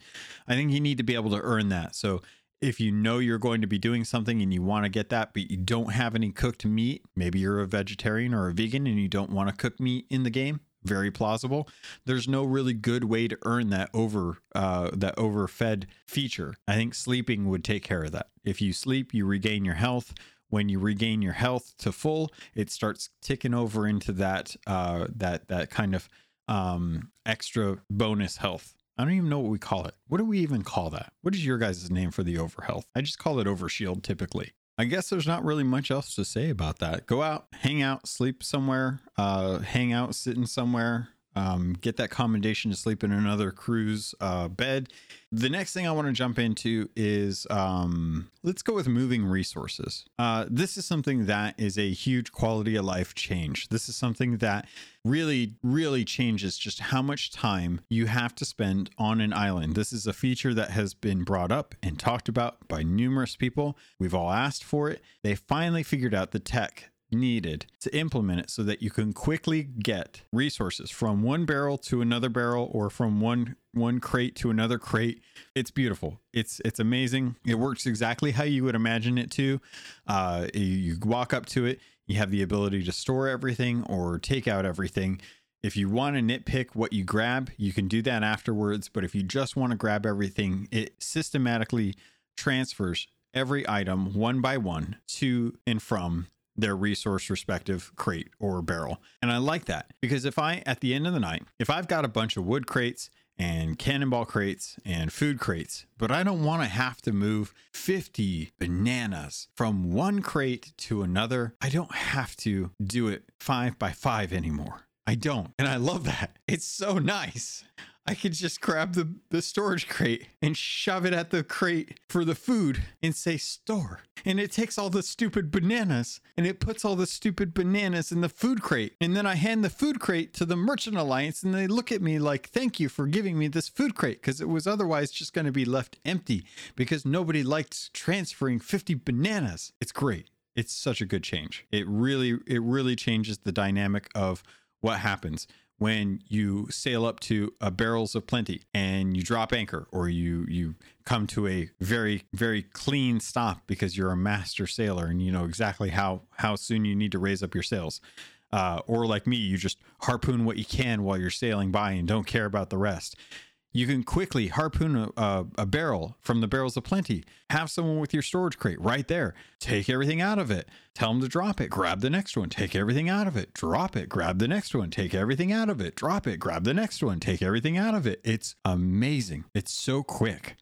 Speaker 1: I think you need to be able to earn that. So if you know you're going to be doing something and you want to get that, but you don't have any cooked meat, maybe you're a vegetarian or a vegan and you don't want to cook meat in the game, very plausible. There's no really good way to earn that over uh, that overfed feature. I think sleeping would take care of that. If you sleep, you regain your health. when you regain your health to full, it starts ticking over into that uh, that that kind of um, extra bonus health. I don't even know what we call it. What do we even call that? What is your guys' name for the over health? I just call it over shield typically. I guess there's not really much else to say about that. Go out, hang out, sleep somewhere, uh, hang out, sitting somewhere, um, get that commendation to sleep in another crew's uh, bed. The next thing I want to jump into is um, let's go with moving resources. Uh, this is something that is a huge quality of life change. This is something that really, really changes just how much time you have to spend on an island. This is a feature that has been brought up and talked about by numerous people. We've all asked for it. They finally figured out the tech needed to implement it so that you can quickly get resources from one barrel to another barrel or from one one crate to another crate. It's beautiful. It's it's amazing. It works exactly how you would imagine it to. Uh, you walk up to it you have the ability to store everything or take out everything. If you want to nitpick what you grab you can do that afterwards but if you just want to grab everything it systematically transfers every item one by one to and from their resource respective crate or barrel. And I like that because if I, at the end of the night, if I've got a bunch of wood crates and cannonball crates and food crates, but I don't want to have to move 50 bananas from one crate to another, I don't have to do it five by five anymore. I don't. And I love that. It's so nice. I could just grab the, the storage crate and shove it at the crate for the food and say store. And it takes all the stupid bananas and it puts all the stupid bananas in the food crate. And then I hand the food crate to the Merchant Alliance and they look at me like, thank you for giving me this food crate because it was otherwise just going to be left empty because nobody liked transferring 50 bananas. It's great. It's such a good change. It really, it really changes the dynamic of what happens when you sail up to a barrels of plenty and you drop anchor or you you come to a very very clean stop because you're a master sailor and you know exactly how how soon you need to raise up your sails. Uh, or like me you just harpoon what you can while you're sailing by and don't care about the rest you can quickly harpoon a, a, a, barrel from the barrels of plenty. Have someone with your storage crate right there. Take everything out of it. Tell them to drop it. Grab the next one. Take everything out of it. Drop it. Grab the next one. Take everything out of it. Drop it. Grab the next one. Take everything out of it. It's amazing. It's so quick.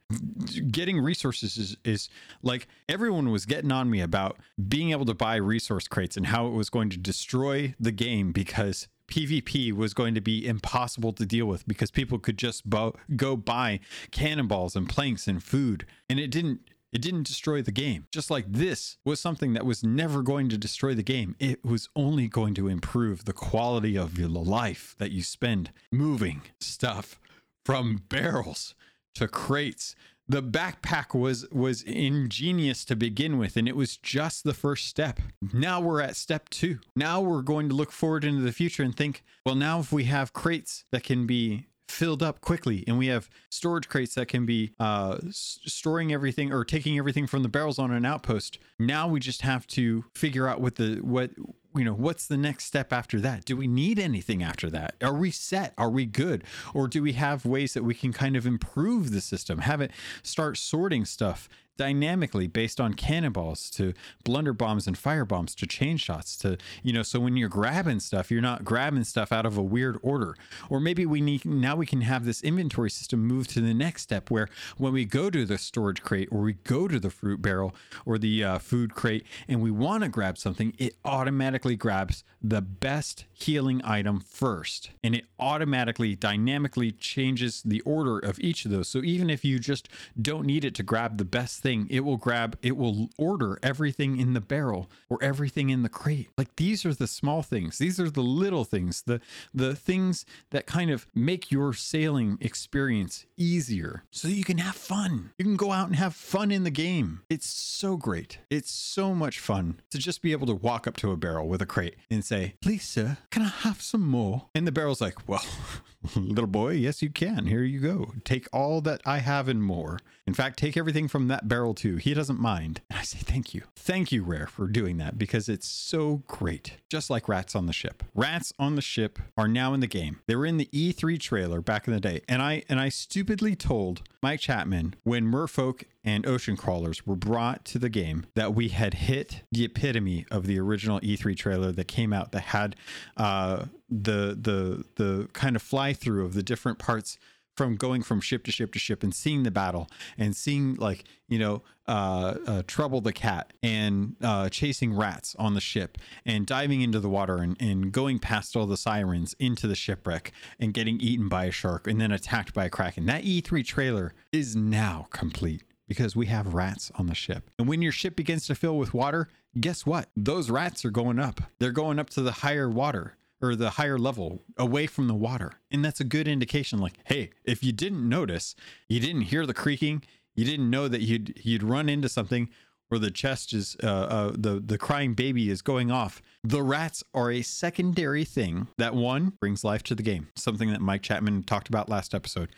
Speaker 1: Getting resources is, is like everyone was getting on me about being able to buy resource crates and how it was going to destroy the game because PvP was going to be impossible to deal with because people could just bo- go buy cannonballs and planks and food and it didn't it didn't destroy the game. Just like this was something that was never going to destroy the game. It was only going to improve the quality of your life that you spend moving stuff from barrels to crates the backpack was was ingenious to begin with and it was just the first step. Now we're at step two. Now we're going to look forward into the future and think well now if we have crates that can be filled up quickly and we have storage crates that can be uh, storing everything or taking everything from the barrels on an outpost now we just have to figure out what the what you know, what's the next step after that? Do we need anything after that? Are we set? Are we good? Or do we have ways that we can kind of improve the system, have it start sorting stuff dynamically based on cannonballs to blunder bombs and fire bombs to chain shots to you know so when you're grabbing stuff you're not grabbing stuff out of a weird order. Or maybe we need now we can have this inventory system move to the next step where when we go to the storage crate or we go to the fruit barrel or the uh, food crate and we want to grab something it automatically grabs the best healing item first and it automatically dynamically changes the order of each of those so even if you just don't need it to grab the best thing, it will grab, it will order everything in the barrel or everything in the crate. Like these are the small things. These are the little things, the the things that kind of make your sailing experience easier so you can have fun. You can go out and have fun in the game. It's so great. It's so much fun to just be able to walk up to a barrel with a crate and say, "Please, sir, can I have some more?" And the barrel's like, "Well, little boy, yes you can. Here you go. Take all that I have and more. In fact, take everything from that barrel too. He doesn't mind. And I say thank you. Thank you, Rare, for doing that because it's so great. Just like rats on the ship. Rats on the ship are now in the game. They were in the E3 trailer back in the day. And I and I stupidly told Mike Chapman when Merfolk and ocean crawlers were brought to the game that we had hit the epitome of the original E3 trailer that came out that had uh, the the the kind of fly through of the different parts from going from ship to ship to ship and seeing the battle and seeing like you know uh, uh, trouble the cat and uh, chasing rats on the ship and diving into the water and, and going past all the sirens into the shipwreck and getting eaten by a shark and then attacked by a kraken. That e3 trailer is now complete because we have rats on the ship and when your ship begins to fill with water guess what those rats are going up they're going up to the higher water or the higher level away from the water. And that's a good indication like, hey, if you didn't notice, you didn't hear the creaking, you didn't know that you'd you'd run into something or the chest is uh, uh, the the crying baby is going off. The rats are a secondary thing that one brings life to the game. Something that Mike Chapman talked about last episode,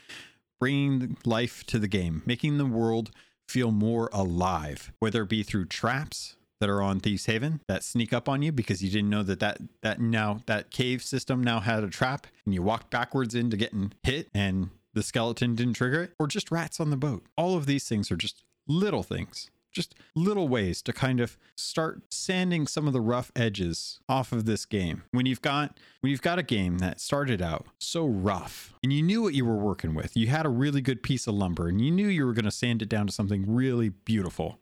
Speaker 1: bringing life to the game, making the world feel more alive, whether it be through traps, that are on Thieves Haven that sneak up on you because you didn't know that that that now that cave system now had a trap and you walked backwards into getting hit and the skeleton didn't trigger it or just rats on the boat. All of these things are just little things just little ways to kind of start sanding some of the rough edges off of this game. When you've got when you've got a game that started out so rough and you knew what you were working with. You had a really good piece of lumber and you knew you were going to sand it down to something really beautiful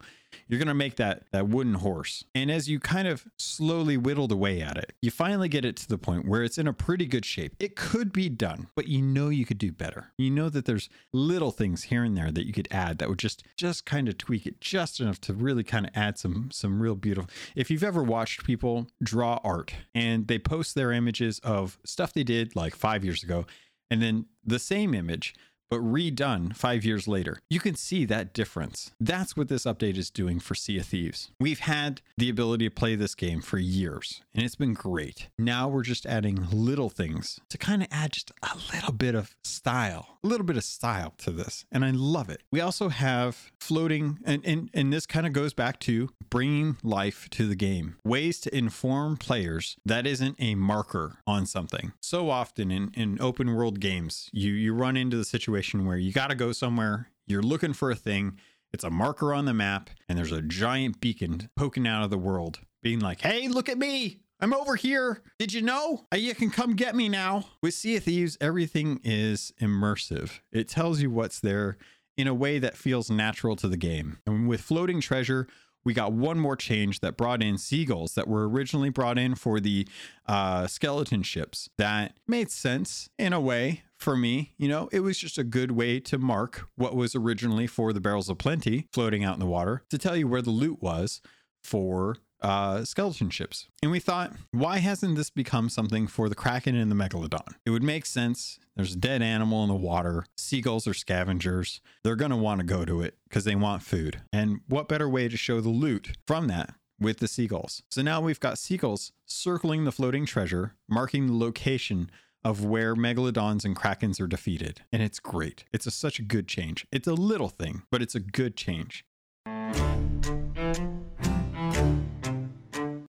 Speaker 1: you're going to make that that wooden horse. And as you kind of slowly whittled away at it, you finally get it to the point where it's in a pretty good shape. It could be done, but you know you could do better. You know that there's little things here and there that you could add that would just just kind of tweak it just enough to really kind of add some some real beautiful. If you've ever watched people draw art and they post their images of stuff they did like 5 years ago and then the same image but redone five years later. You can see that difference. That's what this update is doing for Sea of Thieves. We've had the ability to play this game for years, and it's been great. Now we're just adding little things to kind of add just a little bit of style, a little bit of style to this, and I love it. We also have floating, and, and, and this kind of goes back to bringing life to the game, ways to inform players that isn't a marker on something. So often in, in open world games, you, you run into the situation situation where you got to go somewhere, you're looking for a thing, it's a marker on the map, and there's a giant beacon poking out of the world, being like, hey, look at me. I'm over here. Did you know? Uh, you can come get me now. With Sea of Thieves, everything is immersive. It tells you what's there in a way that feels natural to the game. And with Floating Treasure, we got one more change that brought in seagulls that were originally brought in for the uh, skeleton ships. That made sense in a way for me. You know, it was just a good way to mark what was originally for the barrels of plenty floating out in the water to tell you where the loot was for uh, skeleton ships. And we thought, why hasn't this become something for the Kraken and the Megalodon? It would make sense. There's a dead animal in the water. Seagulls are scavengers. They're going to want to go to it because they want food. And what better way to show the loot from that with the seagulls? So now we've got seagulls circling the floating treasure, marking the location of where megalodons and krakens are defeated. And it's great. It's a, such a good change. It's a little thing, but it's a good change.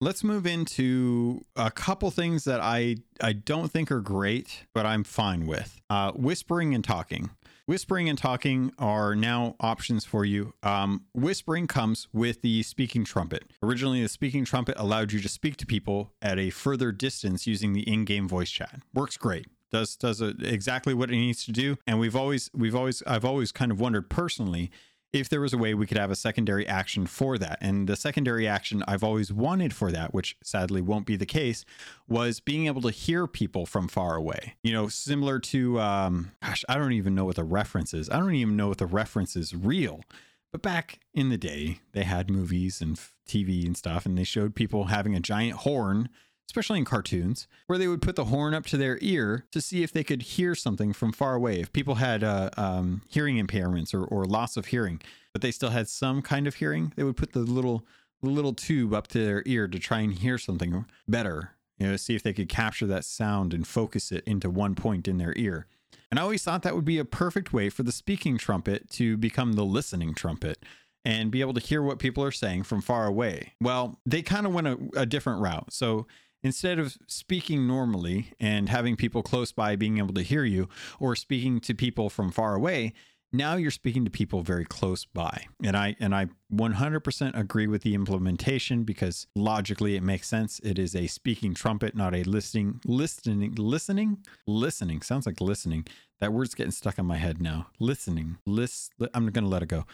Speaker 1: Let's move into a couple things that I, I don't think are great, but I'm fine with. Uh, whispering and talking. Whispering and talking are now options for you. Um, whispering comes with the speaking trumpet. Originally, the speaking trumpet allowed you to speak to people at a further distance using the in-game voice chat. Works great does does exactly what it needs to do and we've always we've always I've always kind of wondered personally if there was a way we could have a secondary action for that. And the secondary action I've always wanted for that, which sadly won't be the case, was being able to hear people from far away. You know, similar to, um, gosh, I don't even know what the reference is. I don't even know what the reference is real. But back in the day, they had movies and TV and stuff, and they showed people having a giant horn especially in cartoons, where they would put the horn up to their ear to see if they could hear something from far away. If people had uh, um, hearing impairments or, or loss of hearing, but they still had some kind of hearing, they would put the little little tube up to their ear to try and hear something better. You know, see if they could capture that sound and focus it into one point in their ear. And I always thought that would be a perfect way for the speaking trumpet to become the listening trumpet and be able to hear what people are saying from far away. Well, they kind of went a, a different route. So instead of speaking normally and having people close by being able to hear you or speaking to people from far away, now you're speaking to people very close by. And I and I 100% agree with the implementation because logically it makes sense. It is a speaking trumpet, not a listening listening listening listening sounds like listening. That word's getting stuck in my head now. Listening. List I'm going to let it go.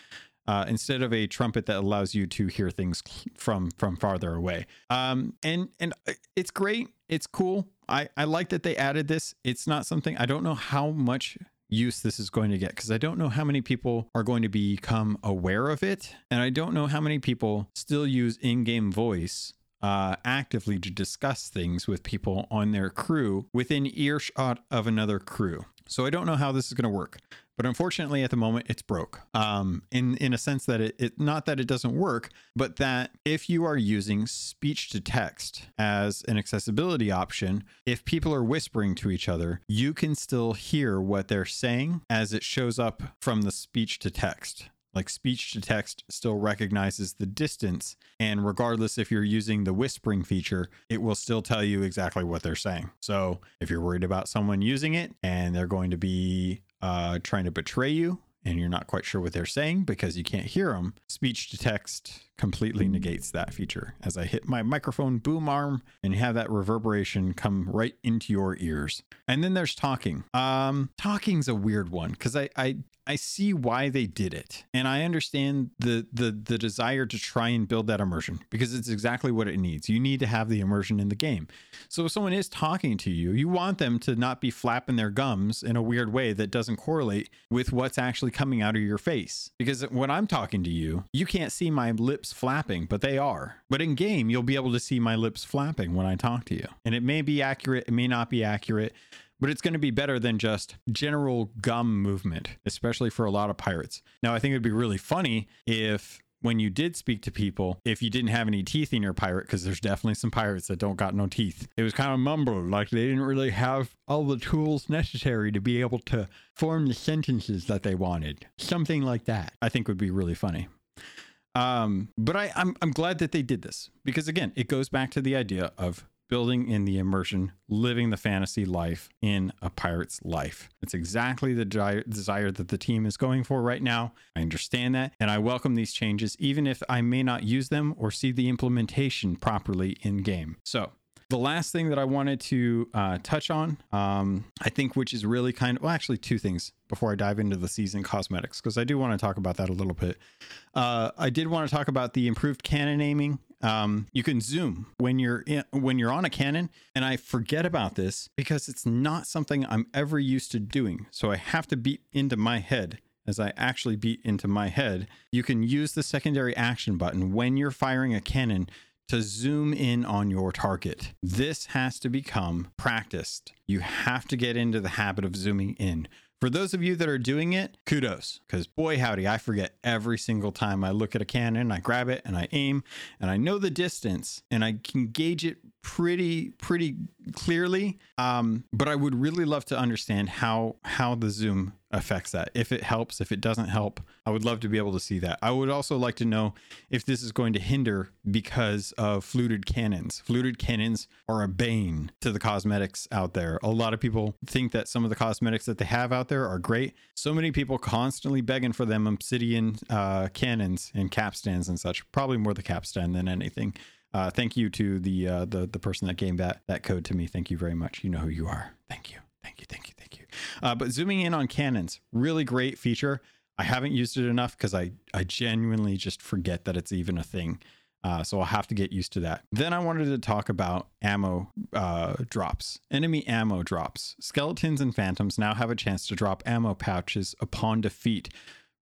Speaker 1: Uh, instead of a trumpet that allows you to hear things from from farther away. Um, and and uh, it's great. It's cool. I I like that they added this. It's not something I don't know how much use this is going to get because I don't know how many people are going to become aware of it. And I don't know how many people still use in game voice uh, actively to discuss things with people on their crew within earshot of another crew. So I don't know how this is going to work. But unfortunately, at the moment, it's broke. Um, in in a sense that it, it not that it doesn't work, but that if you are using speech to text as an accessibility option, if people are whispering to each other, you can still hear what they're saying as it shows up from the speech to text like speech to text still recognizes the distance and regardless if you're using the whispering feature it will still tell you exactly what they're saying. So if you're worried about someone using it and they're going to be uh, trying to betray you and you're not quite sure what they're saying because you can't hear them, speech to text completely negates that feature. As I hit my microphone boom arm and you have that reverberation come right into your ears. And then there's talking. Um, talking's a weird one because I, I I see why they did it, and I understand the the the desire to try and build that immersion because it's exactly what it needs. You need to have the immersion in the game. So if someone is talking to you, you want them to not be flapping their gums in a weird way that doesn't correlate with what's actually coming out of your face. Because when I'm talking to you, you can't see my lips flapping, but they are. But in game, you'll be able to see my lips flapping when I talk to you, and it may be accurate, it may not be accurate but it's going to be better than just general gum movement, especially for a lot of pirates. Now, I think it'd be really funny if when you did speak to people, if you didn't have any teeth in your pirate, because there's definitely some pirates that don't got no teeth, it was kind of mumbled, like they didn't really have all the tools necessary to be able to form the sentences that they wanted. Something like that, I think would be really funny. Um, but I, I'm I'm glad that they did this because again, it goes back to the idea of building in the immersion, living the fantasy life in a pirate's life. It's exactly the desire that the team is going for right now. I understand that, and I welcome these changes, even if I may not use them or see the implementation properly in game. So, the last thing that I wanted to uh, touch on, um, I think, which is really kind of, well, actually, two things before I dive into the season cosmetics, because I do want to talk about that a little bit. Uh, I did want to talk about the improved cannon aiming um, you can zoom when you're in, when you're on a cannon, and I forget about this because it's not something I'm ever used to doing. So I have to beat into my head as I actually beat into my head. You can use the secondary action button when you're firing a cannon to zoom in on your target. This has to become practiced. You have to get into the habit of zooming in. For those of you that are doing it, kudos, because boy, howdy, I forget every single time I look at a cannon, I grab it and I aim, and I know the distance and I can gauge it pretty, pretty clearly. Um, but I would really love to understand how how the zoom affects that. If it helps, if it doesn't help, I would love to be able to see that. I would also like to know if this is going to hinder because of fluted cannons. Fluted cannons are a bane to the cosmetics out there. A lot of people think that some of the cosmetics that they have out there are great. So many people constantly begging for them obsidian uh, cannons and capstans and such. Probably more the capstan than anything. Uh, thank you to the uh, the the person that gave that that code to me. Thank you very much. You know who you are. Thank you. Thank you. Thank you. Thank you. Uh, but zooming in on cannons, really great feature. I haven't used it enough because I I genuinely just forget that it's even a thing. Uh, so I'll have to get used to that. Then I wanted to talk about ammo uh, drops, enemy ammo drops. Skeletons and phantoms now have a chance to drop ammo pouches upon defeat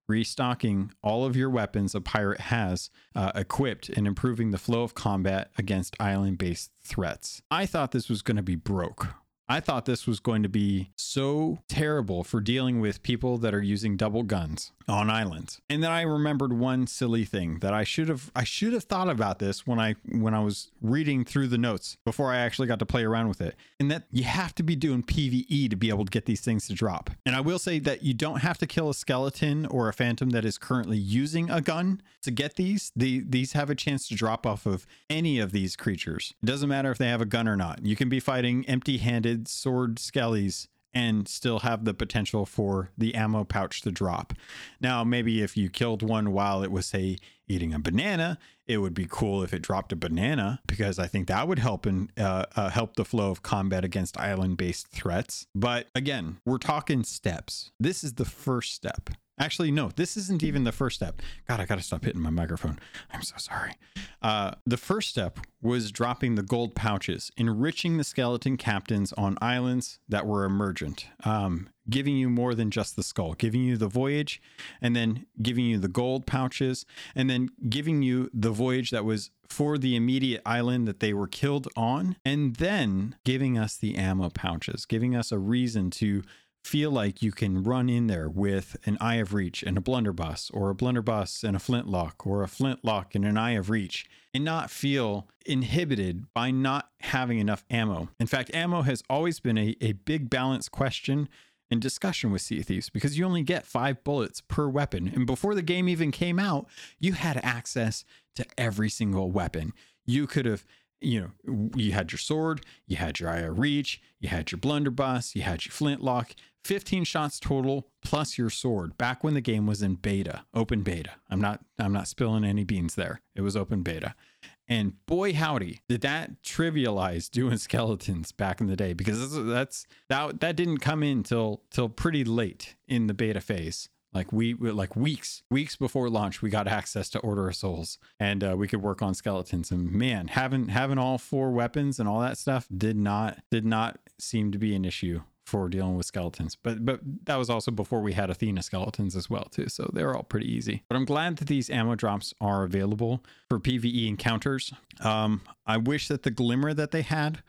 Speaker 1: restocking all of your weapons a pirate has uh, equipped and improving the flow of combat against island based threats. I thought this was going to be broke. I thought this was going to be so terrible for dealing with people that are using double guns on islands. And then I remembered one silly thing that I should have I should have thought about this when I when I was reading through the notes before I actually got to play around with it. And that you have to be doing PvE to be able to get these things to drop. And I will say that you don't have to kill a skeleton or a phantom that is currently using a gun to get these. The, these have a chance to drop off of any of these creatures. It doesn't matter if they have a gun or not. You can be fighting empty-handed sword skellies and still have the potential for the ammo pouch to drop. Now, maybe if you killed one while it was, say, eating a banana, it would be cool if it dropped a banana because I think that would help and uh, uh, help the flow of combat against island-based threats. But again, we're talking steps. This is the first step. Actually, no, this isn't even the first step. God, I got to stop hitting my microphone. I'm so sorry. Uh, the first step was dropping the gold pouches, enriching the skeleton captains on islands that were emergent, um, giving you more than just the skull, giving you the voyage, and then giving you the gold pouches, and then giving you the voyage that was for the immediate island that they were killed on, and then giving us the ammo pouches, giving us a reason to feel like you can run in there with an eye of reach and a blunderbuss or a blunderbuss and a flintlock or a flintlock and an eye of reach and not feel inhibited by not having enough ammo. In fact, ammo has always been a, a big balance question and discussion with Sea Thieves because you only get five bullets per weapon. And before the game even came out, you had access to every single weapon. You could have you know, you had your sword, you had your eye of reach, you had your blunderbuss, you had your flintlock, 15 shots total plus your sword back when the game was in beta open beta. I'm not i'm not spilling any beans there. It was open beta. And boy howdy did that trivialize doing skeletons back in the day because that's that that didn't come in till till pretty late in the beta phase. Like we like weeks weeks before launch we got access to order of souls and uh, we could work on skeletons. And man having having all four weapons and all that stuff did not did not seem to be an issue for dealing with skeletons. But but that was also before we had Athena skeletons as well too. So they're all pretty easy. But I'm glad that these ammo drops are available for PvE encounters. Um, I wish that the glimmer that they had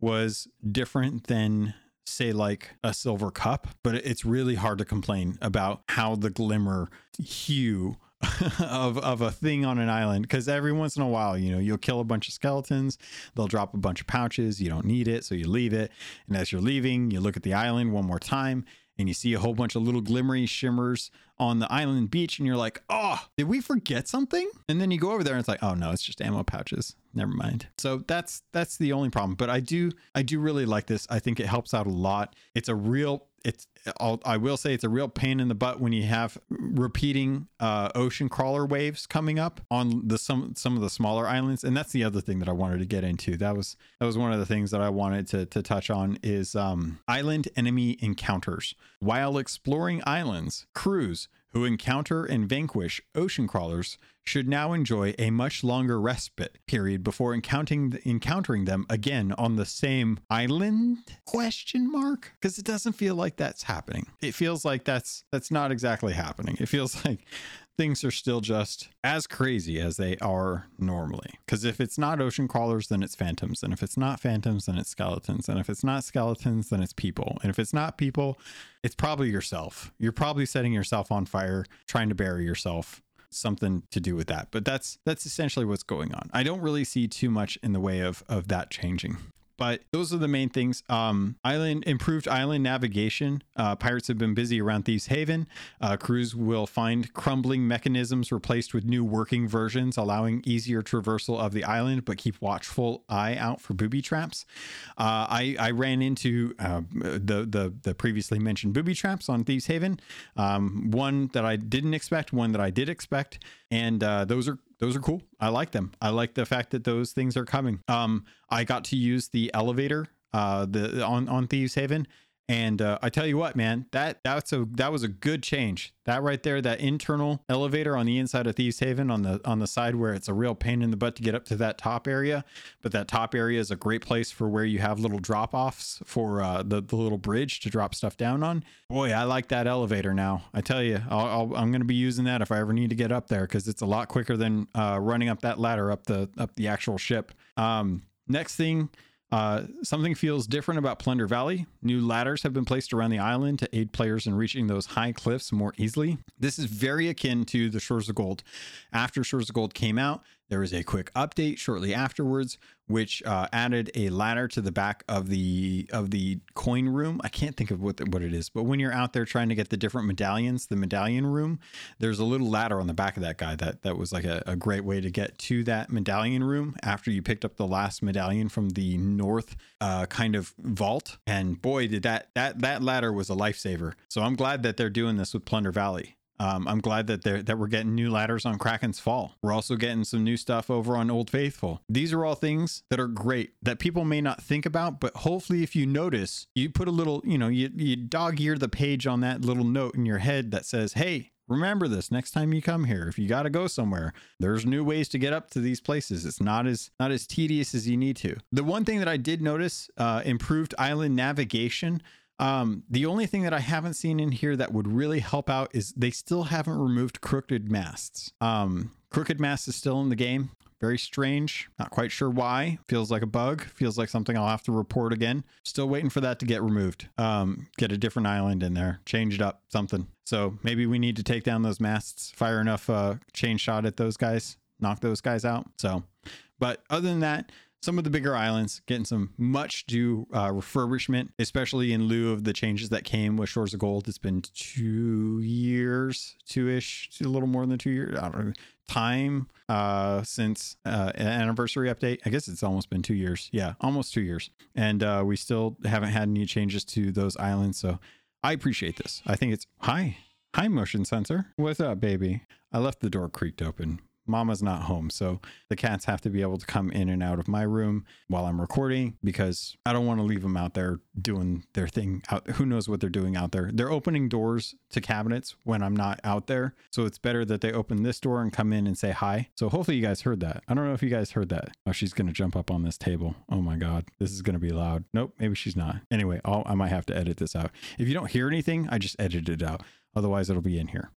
Speaker 1: was different than say like a silver cup, but it's really hard to complain about how the glimmer hue of of a thing on an island because every once in a while, you know, you'll kill a bunch of skeletons, they'll drop a bunch of pouches, you don't need it, so you leave it. And as you're leaving, you look at the island one more time and you see a whole bunch of little glimmery shimmers on the island beach and you're like, "Oh, did we forget something?" And then you go over there and it's like, "Oh no, it's just ammo pouches. Never mind." So that's that's the only problem, but I do I do really like this. I think it helps out a lot. It's a real it's I'll, I will say it's a real pain in the butt when you have repeating uh, ocean crawler waves coming up on the some some of the smaller islands, and that's the other thing that I wanted to get into. That was that was one of the things that I wanted to to touch on is um, island enemy encounters while exploring islands. Crews who encounter and vanquish ocean crawlers should now enjoy a much longer respite period before encountering encountering them again on the same island question mark because it doesn't feel like that's happening it feels like that's that's not exactly happening it feels like things are still just as crazy as they are normally. Because if it's not ocean crawlers, then it's phantoms. And if it's not phantoms, then it's skeletons. And if it's not skeletons, then it's people. And if it's not people, it's probably yourself. You're probably setting yourself on fire, trying to bury yourself something to do with that but that's that's essentially what's going on i don't really see too much in the way of of that changing but those are the main things. Um, island improved island navigation. Uh, pirates have been busy around Thieves Haven. Uh, crews will find crumbling mechanisms replaced with new working versions, allowing easier traversal of the island, but keep watchful eye out for booby traps. Uh, I, I ran into uh, the, the the previously mentioned booby traps on Thieves Haven. Um, one that I didn't expect, one that I did expect, and uh, those are those are cool. I like them. I like the fact that those things are coming. Um, I got to use the elevator uh the on on Thieves Haven and uh, I tell you what, man, that that's a that was a good change. That right there, that internal elevator on the inside of Thieves Haven, on the on the side where it's a real pain in the butt to get up to that top area, but that top area is a great place for where you have little drop offs for uh, the the little bridge to drop stuff down on. Boy, I like that elevator now. I tell you, i am going to be using that if I ever need to get up there because it's a lot quicker than uh, running up that ladder up the up the actual ship. Um, next thing uh, something feels different about Plunder Valley. New ladders have been placed around the island to aid players in reaching those high cliffs more easily. This is very akin to the Shores of Gold. After Shores of Gold came out, There was a quick update shortly afterwards, which uh, added a ladder to the back of the of the coin room. I can't think of what the, what it is, but when you're out there trying to get the different medallions, the medallion room, there's a little ladder on the back of that guy that that was like a, a great way to get to that medallion room after you picked up the last medallion from the north uh, kind of vault. And boy, did that that that ladder was a lifesaver. So I'm glad that they're doing this with Plunder Valley. Um, I'm glad that they're, that we're getting new ladders on Kraken's Fall. We're also getting some new stuff over on Old Faithful. These are all things that are great that people may not think about, but hopefully, if you notice, you put a little, you know, you, you dog ear the page on that little note in your head that says, "Hey, remember this next time you come here if you got to go somewhere there's new ways to get up to these places it's not as not as tedious as you need to the one thing that i did notice uh, improved island navigation um, the only thing that I haven't seen in here that would really help out is they still haven't removed crooked masts. Um, crooked mast is still in the game. Very strange. Not quite sure why. Feels like a bug. Feels like something I'll have to report again. Still waiting for that to get removed. Um, get a different island in there. Change it up. Something. So maybe we need to take down those masts. Fire enough uh, chain shot at those guys. Knock those guys out. So, but other than that, some of the bigger islands getting some much due uh, refurbishment, especially in lieu of the changes that came with Shores of Gold. It's been two years, two ish, a little more than two years. I don't know time uh, since uh, an anniversary update. I guess it's almost been two years. Yeah, almost two years, and uh, we still haven't had any changes to those islands. So I appreciate this. I think it's hi. Hi, motion sensor. What's up, baby? I left the door creaked open, mama's not home. So the cats have to be able to come in and out of my room while I'm recording because I don't want to leave them out there doing their thing out. Who knows what they're doing out there? They're opening doors to cabinets when I'm not out there. So it's better that they open this door and come in and say hi. So hopefully you guys heard that. I don't know if you guys heard that. Oh, she's going to jump up on this table. Oh my God. This is going to be loud. Nope, maybe she's not. Anyway, I'll, I might have to edit this out. If you don't hear anything, I just edited it out. Otherwise, it'll be in here.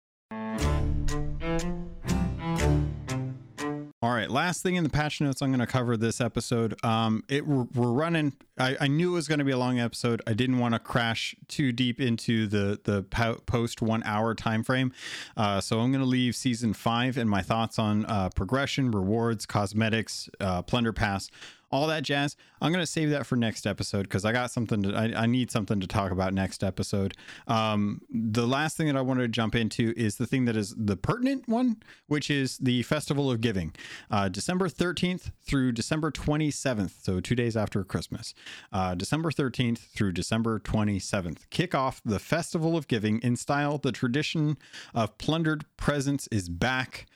Speaker 1: All right, last thing in the patch notes I'm going to cover this episode. Um, it we're, running. I, I, knew it was going to be a long episode. I didn't want to crash too deep into the the post one hour time frame, uh, so I'm going to leave season five and my thoughts on uh, progression, rewards, cosmetics, uh, plunder pass all that jazz. I'm gonna save that for next episode because I got something to. I, I, need something to talk about next episode. Um, the last thing that I wanted to jump into is the thing that is the pertinent one, which is the Festival of Giving, uh, December 13th through December 27th. So two days after Christmas, uh, December 13th through December 27th. Kick off the Festival of Giving in style. The tradition of plundered presents is back.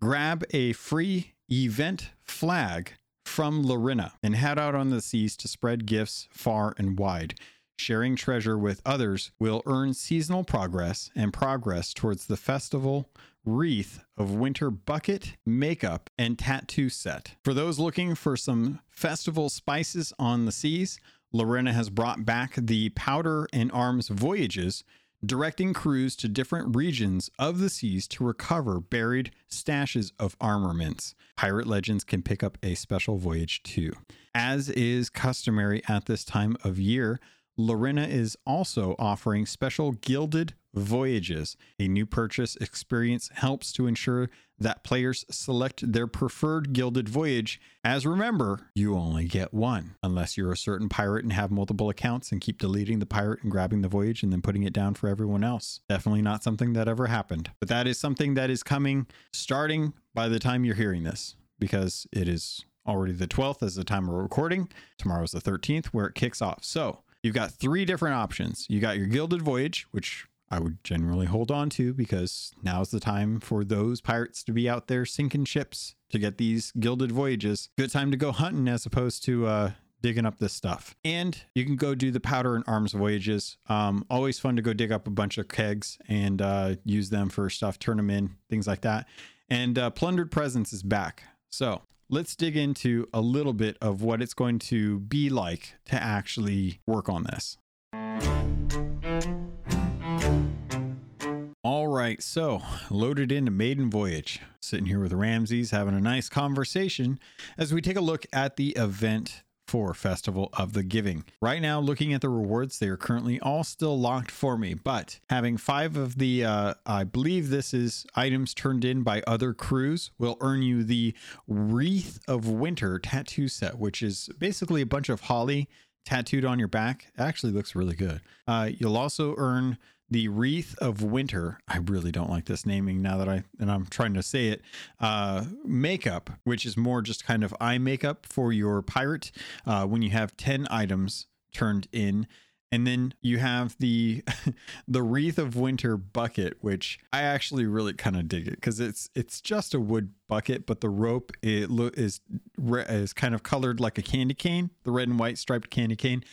Speaker 1: Grab a free event flag from Larinna and head out on the seas to spread gifts far and wide. Sharing treasure with others will earn seasonal progress and progress towards the festival wreath of winter bucket, makeup, and tattoo set. For those looking for some festival spices on the seas, Larinna has brought back the Powder and Arms voyages directing crews to different regions of the seas to recover buried stashes of armaments. Pirate Legends can pick up a special voyage too. As is customary at this time of year, Larinna is also offering special gilded voyages. A new purchase experience helps to ensure that players select their preferred gilded voyage, as remember, you only get one, unless you're a certain pirate and have multiple accounts and keep deleting the pirate and grabbing the voyage and then putting it down for everyone else. Definitely not something that ever happened. But that is something that is coming starting by the time you're hearing this, because it is already the 12th as the time of recording. Tomorrow's the 13th where it kicks off. So you've got three different options. You got your gilded voyage, which I would generally hold on to because now's the time for those pirates to be out there sinking ships to get these gilded voyages. Good time to go hunting as opposed to uh, digging up this stuff. And you can go do the powder and arms voyages. Um, always fun to go dig up a bunch of kegs and uh, use them for stuff, turn them in, things like that. And uh, Plundered Presents is back. So let's dig into a little bit of what it's going to be like to actually work on this. All right, so loaded into Maiden Voyage. Sitting here with Ramses having a nice conversation as we take a look at the event Festival of the Giving. Right now, looking at the rewards, they are currently all still locked for me, but having five of the, uh, I believe this is items turned in by other crews, will earn you the Wreath of Winter tattoo set, which is basically a bunch of holly tattooed on your back. It actually looks really good. Uh, you'll also earn the wreath of winter i really don't like this naming now that i and i'm trying to say it uh makeup which is more just kind of eye makeup for your pirate uh when you have 10 items turned in. And then you have the the wreath of winter bucket which i actually really kind of dig it because it's it's just a wood bucket but the rope it lo- is is kind of colored like a candy cane the red and white striped candy cane.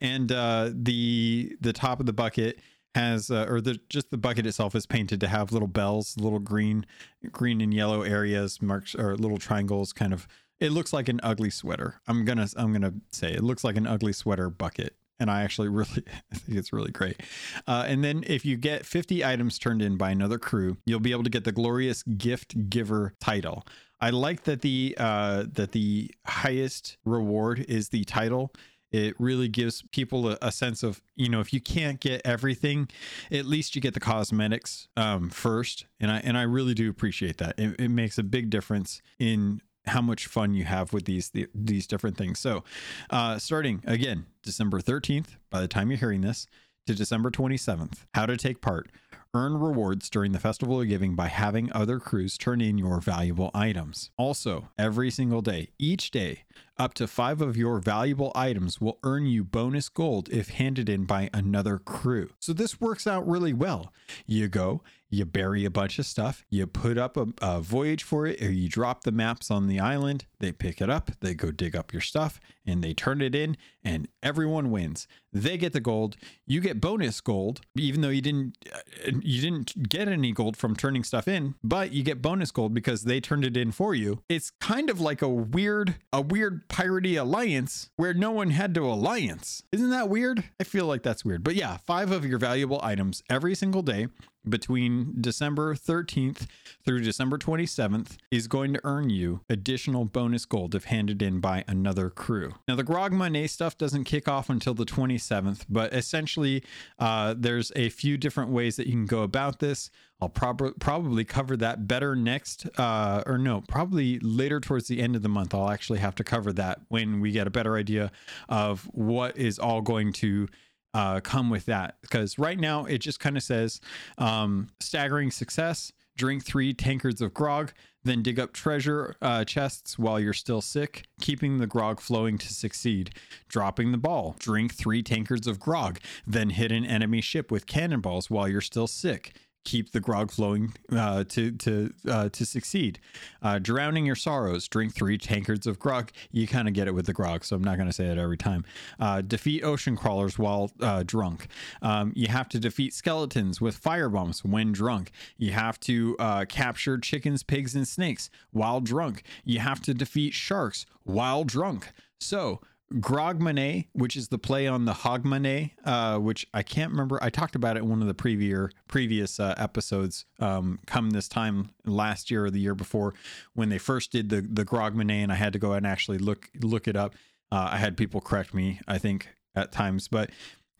Speaker 1: And uh the the top of the bucket has uh, or the just the bucket itself is painted to have little bells little green green and yellow areas marks or little triangles kind of it looks like an ugly sweater. I'm gonna i'm gonna say it looks like an ugly sweater bucket and i actually really i think it's really great. Uh, and then if you get 50 items turned in by another crew you'll be able to get the glorious gift giver title. I like that the uh, that the highest reward is the title it really gives people a, a, sense of you know if you can't get everything at least you get the cosmetics um, first. And i and i really do appreciate that. It, it, makes a big difference in how much fun you have with these the, these different things. So uh, starting again december 13th by the time you're hearing this to december 27th how to take part Earn rewards during the Festival of Giving by having other crews turn in your valuable items. Also, every single day, each day, up to five of your valuable items will earn you bonus gold if handed in by another crew. So this works out really well. You go, you bury a bunch of stuff, you put up a, a, voyage for it, or you drop the maps on the island. They pick it up, they go dig up your stuff, and they turn it in, and everyone wins. They get the gold, you get bonus gold, even though you didn't uh, you didn't get any gold from turning stuff in, but you get bonus gold because they turned it in for you. It's kind of like a weird a weird piratey alliance where no one had to alliance. Isn't that weird? I feel like that's weird. But yeah, five of your valuable items every single day between December 13th through December 27th is going to earn you additional bonus gold if handed in by another crew. Now, the Grogmanay stuff doesn't kick off until the 27th, but essentially, uh, there's a few different ways that you can go about this. I'll prob- probably cover that better next, uh, or no, probably later towards the end of the month. I'll actually have to cover that when we get a better idea of what is all going to uh, come with that. Because right now it just kind of says um, staggering success drink three tankards of grog then dig up treasure uh, chests while you're still sick keeping the grog flowing to succeed. Dropping the ball drink three tankards of grog then hit an enemy ship with cannonballs while you're still sick keep the grog flowing uh, to to uh, to succeed. Uh, drowning your sorrows, drink three tankards of grog. You kind of get it with the grog, so I'm not going to say it every time. Uh, defeat ocean crawlers while uh, drunk. Um, you have to defeat skeletons with fire bombs when drunk. You have to uh, capture chickens, pigs, and snakes while drunk. You have to defeat sharks while drunk. So Grogmanay, which is the play on the Hogmanay, uh, which I can't remember. I talked about it in one of the previous previous uh, episodes. Um, come this time last year or the year before, when they first did the the Grogmanay, and I had to go and actually look look it up. Uh, I had people correct me, I think, at times, but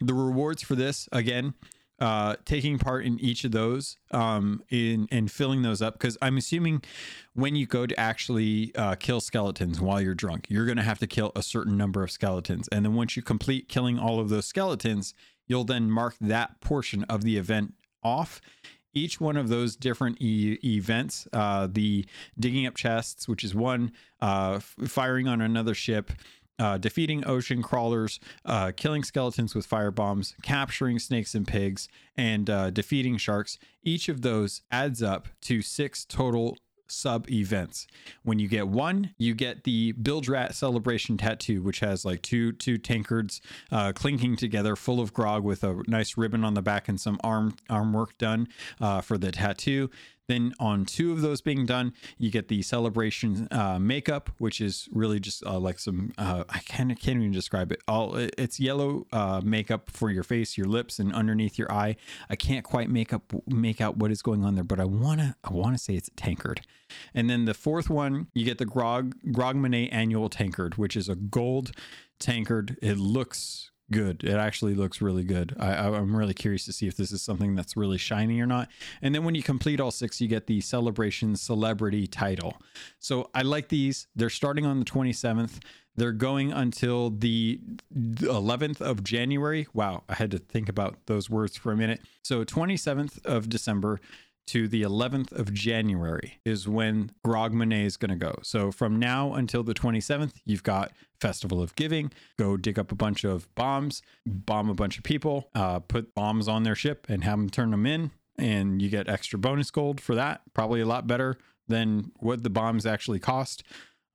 Speaker 1: the rewards for this again uh, taking part in each of those um, in and filling those up because I'm assuming when you go to actually uh, kill skeletons while you're drunk, you're going to have to kill a certain number of skeletons, and then once you complete killing all of those skeletons, you'll then mark that portion of the event off. Each one of those different e- events, uh, the digging up chests, which is one, uh, f- firing on another ship, uh, defeating ocean crawlers, uh, killing skeletons with fire bombs, capturing snakes and pigs, and uh, defeating sharks. Each of those adds up to six total sub events. When you get one, you get the Bilge Rat celebration tattoo, which has like two two tankards uh, clinking together, full of grog, with a nice ribbon on the back and some arm arm work done uh, for the tattoo. Then on two of those being done, you get the celebration uh, makeup, which is really just uh, like some uh, I can't can't even describe it. All it's yellow uh, makeup for your face, your lips, and underneath your eye. I can't quite make up make out what is going on there, but I wanna I wanna say it's a tankard. And then the fourth one, you get the Grog Grogmanay annual tankard, which is a gold tankard. It looks good. It actually looks really good. I, I'm really curious to see if this is something that's really shiny or not. And then when you complete all six, you get the celebration celebrity title. So I like these. They're starting on the 27th. They're going until the 11th of January. Wow, I had to think about those words for a minute. So 27th of December to the 11th of January is when Grogmanay is going to go. So from now until the 27th, you've got Festival of Giving. Go dig up a bunch of bombs, bomb a bunch of people, uh, put bombs on their ship, and have them turn them in. And you get extra bonus gold for that. Probably a lot better than what the bombs actually cost,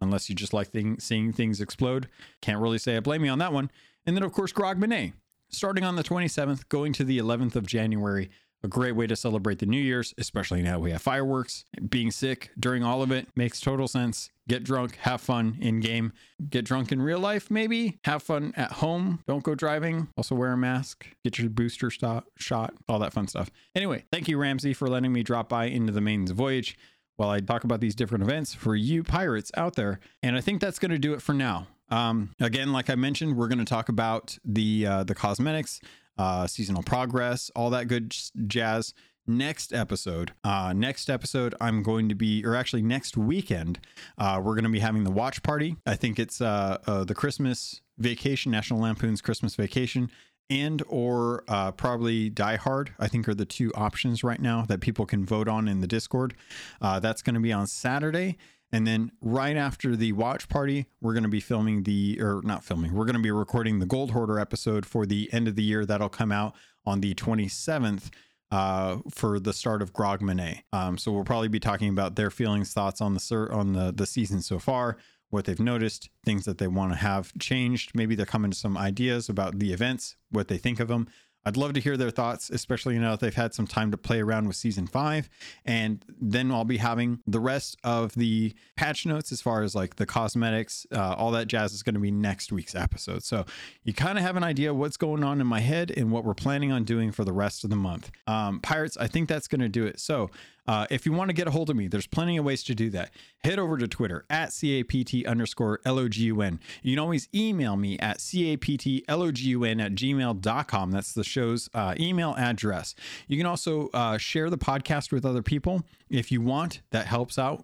Speaker 1: unless you just like thing, seeing things explode. Can't really say I blame you on that one. And then, of course, Grogmanay. Starting on the 27th, going to the 11th of January, a great way to celebrate the New Year's, especially now we have fireworks. Being sick during all of it makes total sense. Get drunk, have fun in game. Get drunk in real life, maybe. Have fun at home. Don't go driving. Also, wear a mask. Get your booster stop, shot, all that fun stuff. Anyway, thank you, Ramsey, for letting me drop by into the mains voyage while I talk about these different events for you pirates out there. And I think that's going to do it for now. Um, again, like I mentioned, we're going to talk about the uh, the cosmetics uh, seasonal progress, all that good jazz. Next episode, uh, next episode, I'm going to be, or actually next weekend, uh, we're going to be having the watch party. I think it's uh, uh, the Christmas vacation, National Lampoon's Christmas Vacation, and or uh, probably Die Hard. I think are the two options right now that people can vote on in the Discord. Uh, that's going to be on Saturday. And then right after the watch party, we're going to be filming the, or not filming, we're going to be recording the Gold Hoarder episode for the end of the year. That'll come out on the 27th uh, for the start of Grogmanay. Um, so we'll probably be talking about their feelings, thoughts on the on the the season so far, what they've noticed, things that they want to have changed. Maybe they're coming to some ideas about the events, what they think of them. I'd love to hear their thoughts, especially now that they've had some time to play around with season five. And then I'll be having the rest of the patch notes as far as like the cosmetics, uh, all that jazz is going to be next week's episode. So you kind of have an idea what's going on in my head and what we're planning on doing for the rest of the month. Um, Pirates, I think that's going to do it. So uh, if you want to get a hold of me, there's plenty of ways to do that. Head over to Twitter at CAPT underscore LOGUN. You can always email me at CAPTLOGUN at gmail.com. That's the show's uh, email address. You can also uh, share the podcast with other people if you want. That helps out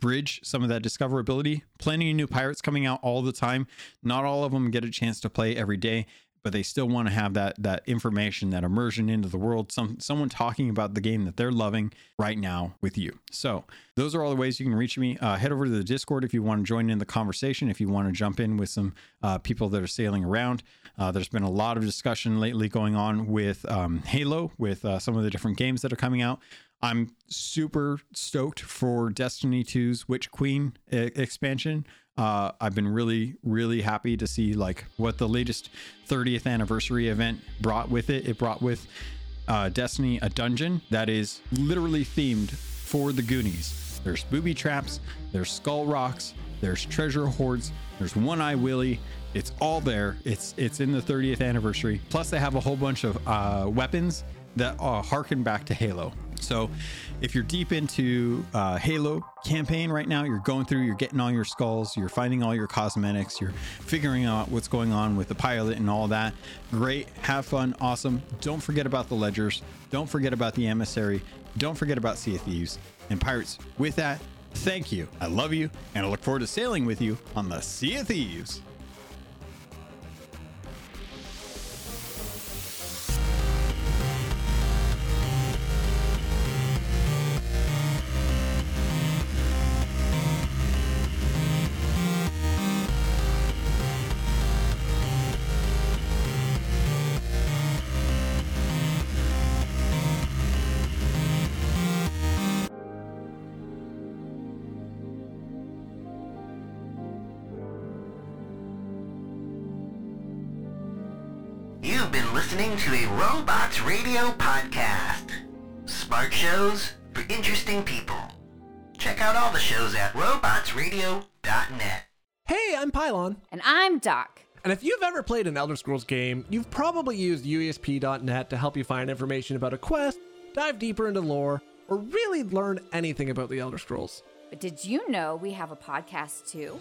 Speaker 1: bridge some of that discoverability. Plenty of new pirates coming out all the time. Not all of them get a chance to play every day but they still want to have that that information, that immersion into the world. Some someone talking about the game that they're loving right now with you. So those are all the ways you can reach me. Uh, head over to the Discord if you want to join in the conversation. If you want to jump in with some uh, people that are sailing around. Uh, there's been a lot of discussion lately going on with um, Halo, with uh, some of the different games that are coming out. I'm super stoked for Destiny 2's Witch Queen expansion. Uh, I've been really, really happy to see like what the latest 30th anniversary event brought with it. It brought with uh, Destiny a dungeon that is literally themed for the Goonies. There's booby traps, there's skull rocks, there's treasure hoards, there's One Eye Willie. It's all there. It's it's in the 30th anniversary. Plus, they have a whole bunch of uh, weapons that harken back to Halo. So if you're deep into uh, Halo campaign right now, you're going through, you're getting all your skulls, you're finding all your cosmetics, you're figuring out what's going on with the pilot and all that. Great, have fun, awesome. Don't forget about the ledgers. Don't forget about the emissary. Don't forget about Sea of Thieves and pirates. With that, thank you. I love you, and I look forward to sailing with you on the Sea of Thieves.
Speaker 2: Radio podcast. Smart shows, for interesting people. Check out all the shows at robotsradio.net.
Speaker 3: Hey, I'm Pylon.
Speaker 4: And I'm Doc.
Speaker 3: And if you've ever played an Elder Scrolls game, you've probably used UESP.net to help you find information about a quest, dive deeper into lore, or really learn anything about the Elder Scrolls.
Speaker 4: But did you know we have a podcast too?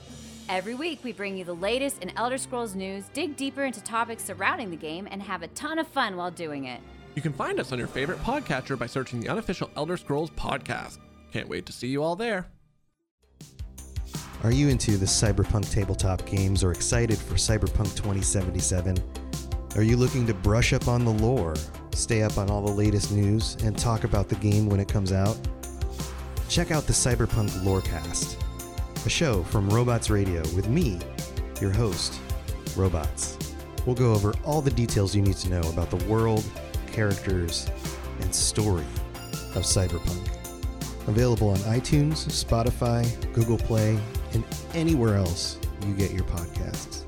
Speaker 4: Every week we bring you the latest in Elder Scrolls news, dig deeper into topics surrounding the game, and have a ton of fun while doing it.
Speaker 3: You can find us on your favorite podcatcher by searching the unofficial Elder Scrolls podcast. Can't wait to see you all there.
Speaker 5: Are you into the cyberpunk tabletop games or excited for Cyberpunk 2077? Are you looking to brush up on the lore, stay up on all the latest news, and talk about the game when it comes out? Check out the Cyberpunk Lorecast, a show from Robots Radio with me, your host, Robots. We'll go over all the details you need to know about the world, characters, and story of Cyberpunk. Available on iTunes, Spotify, Google Play, and anywhere else you get your podcasts.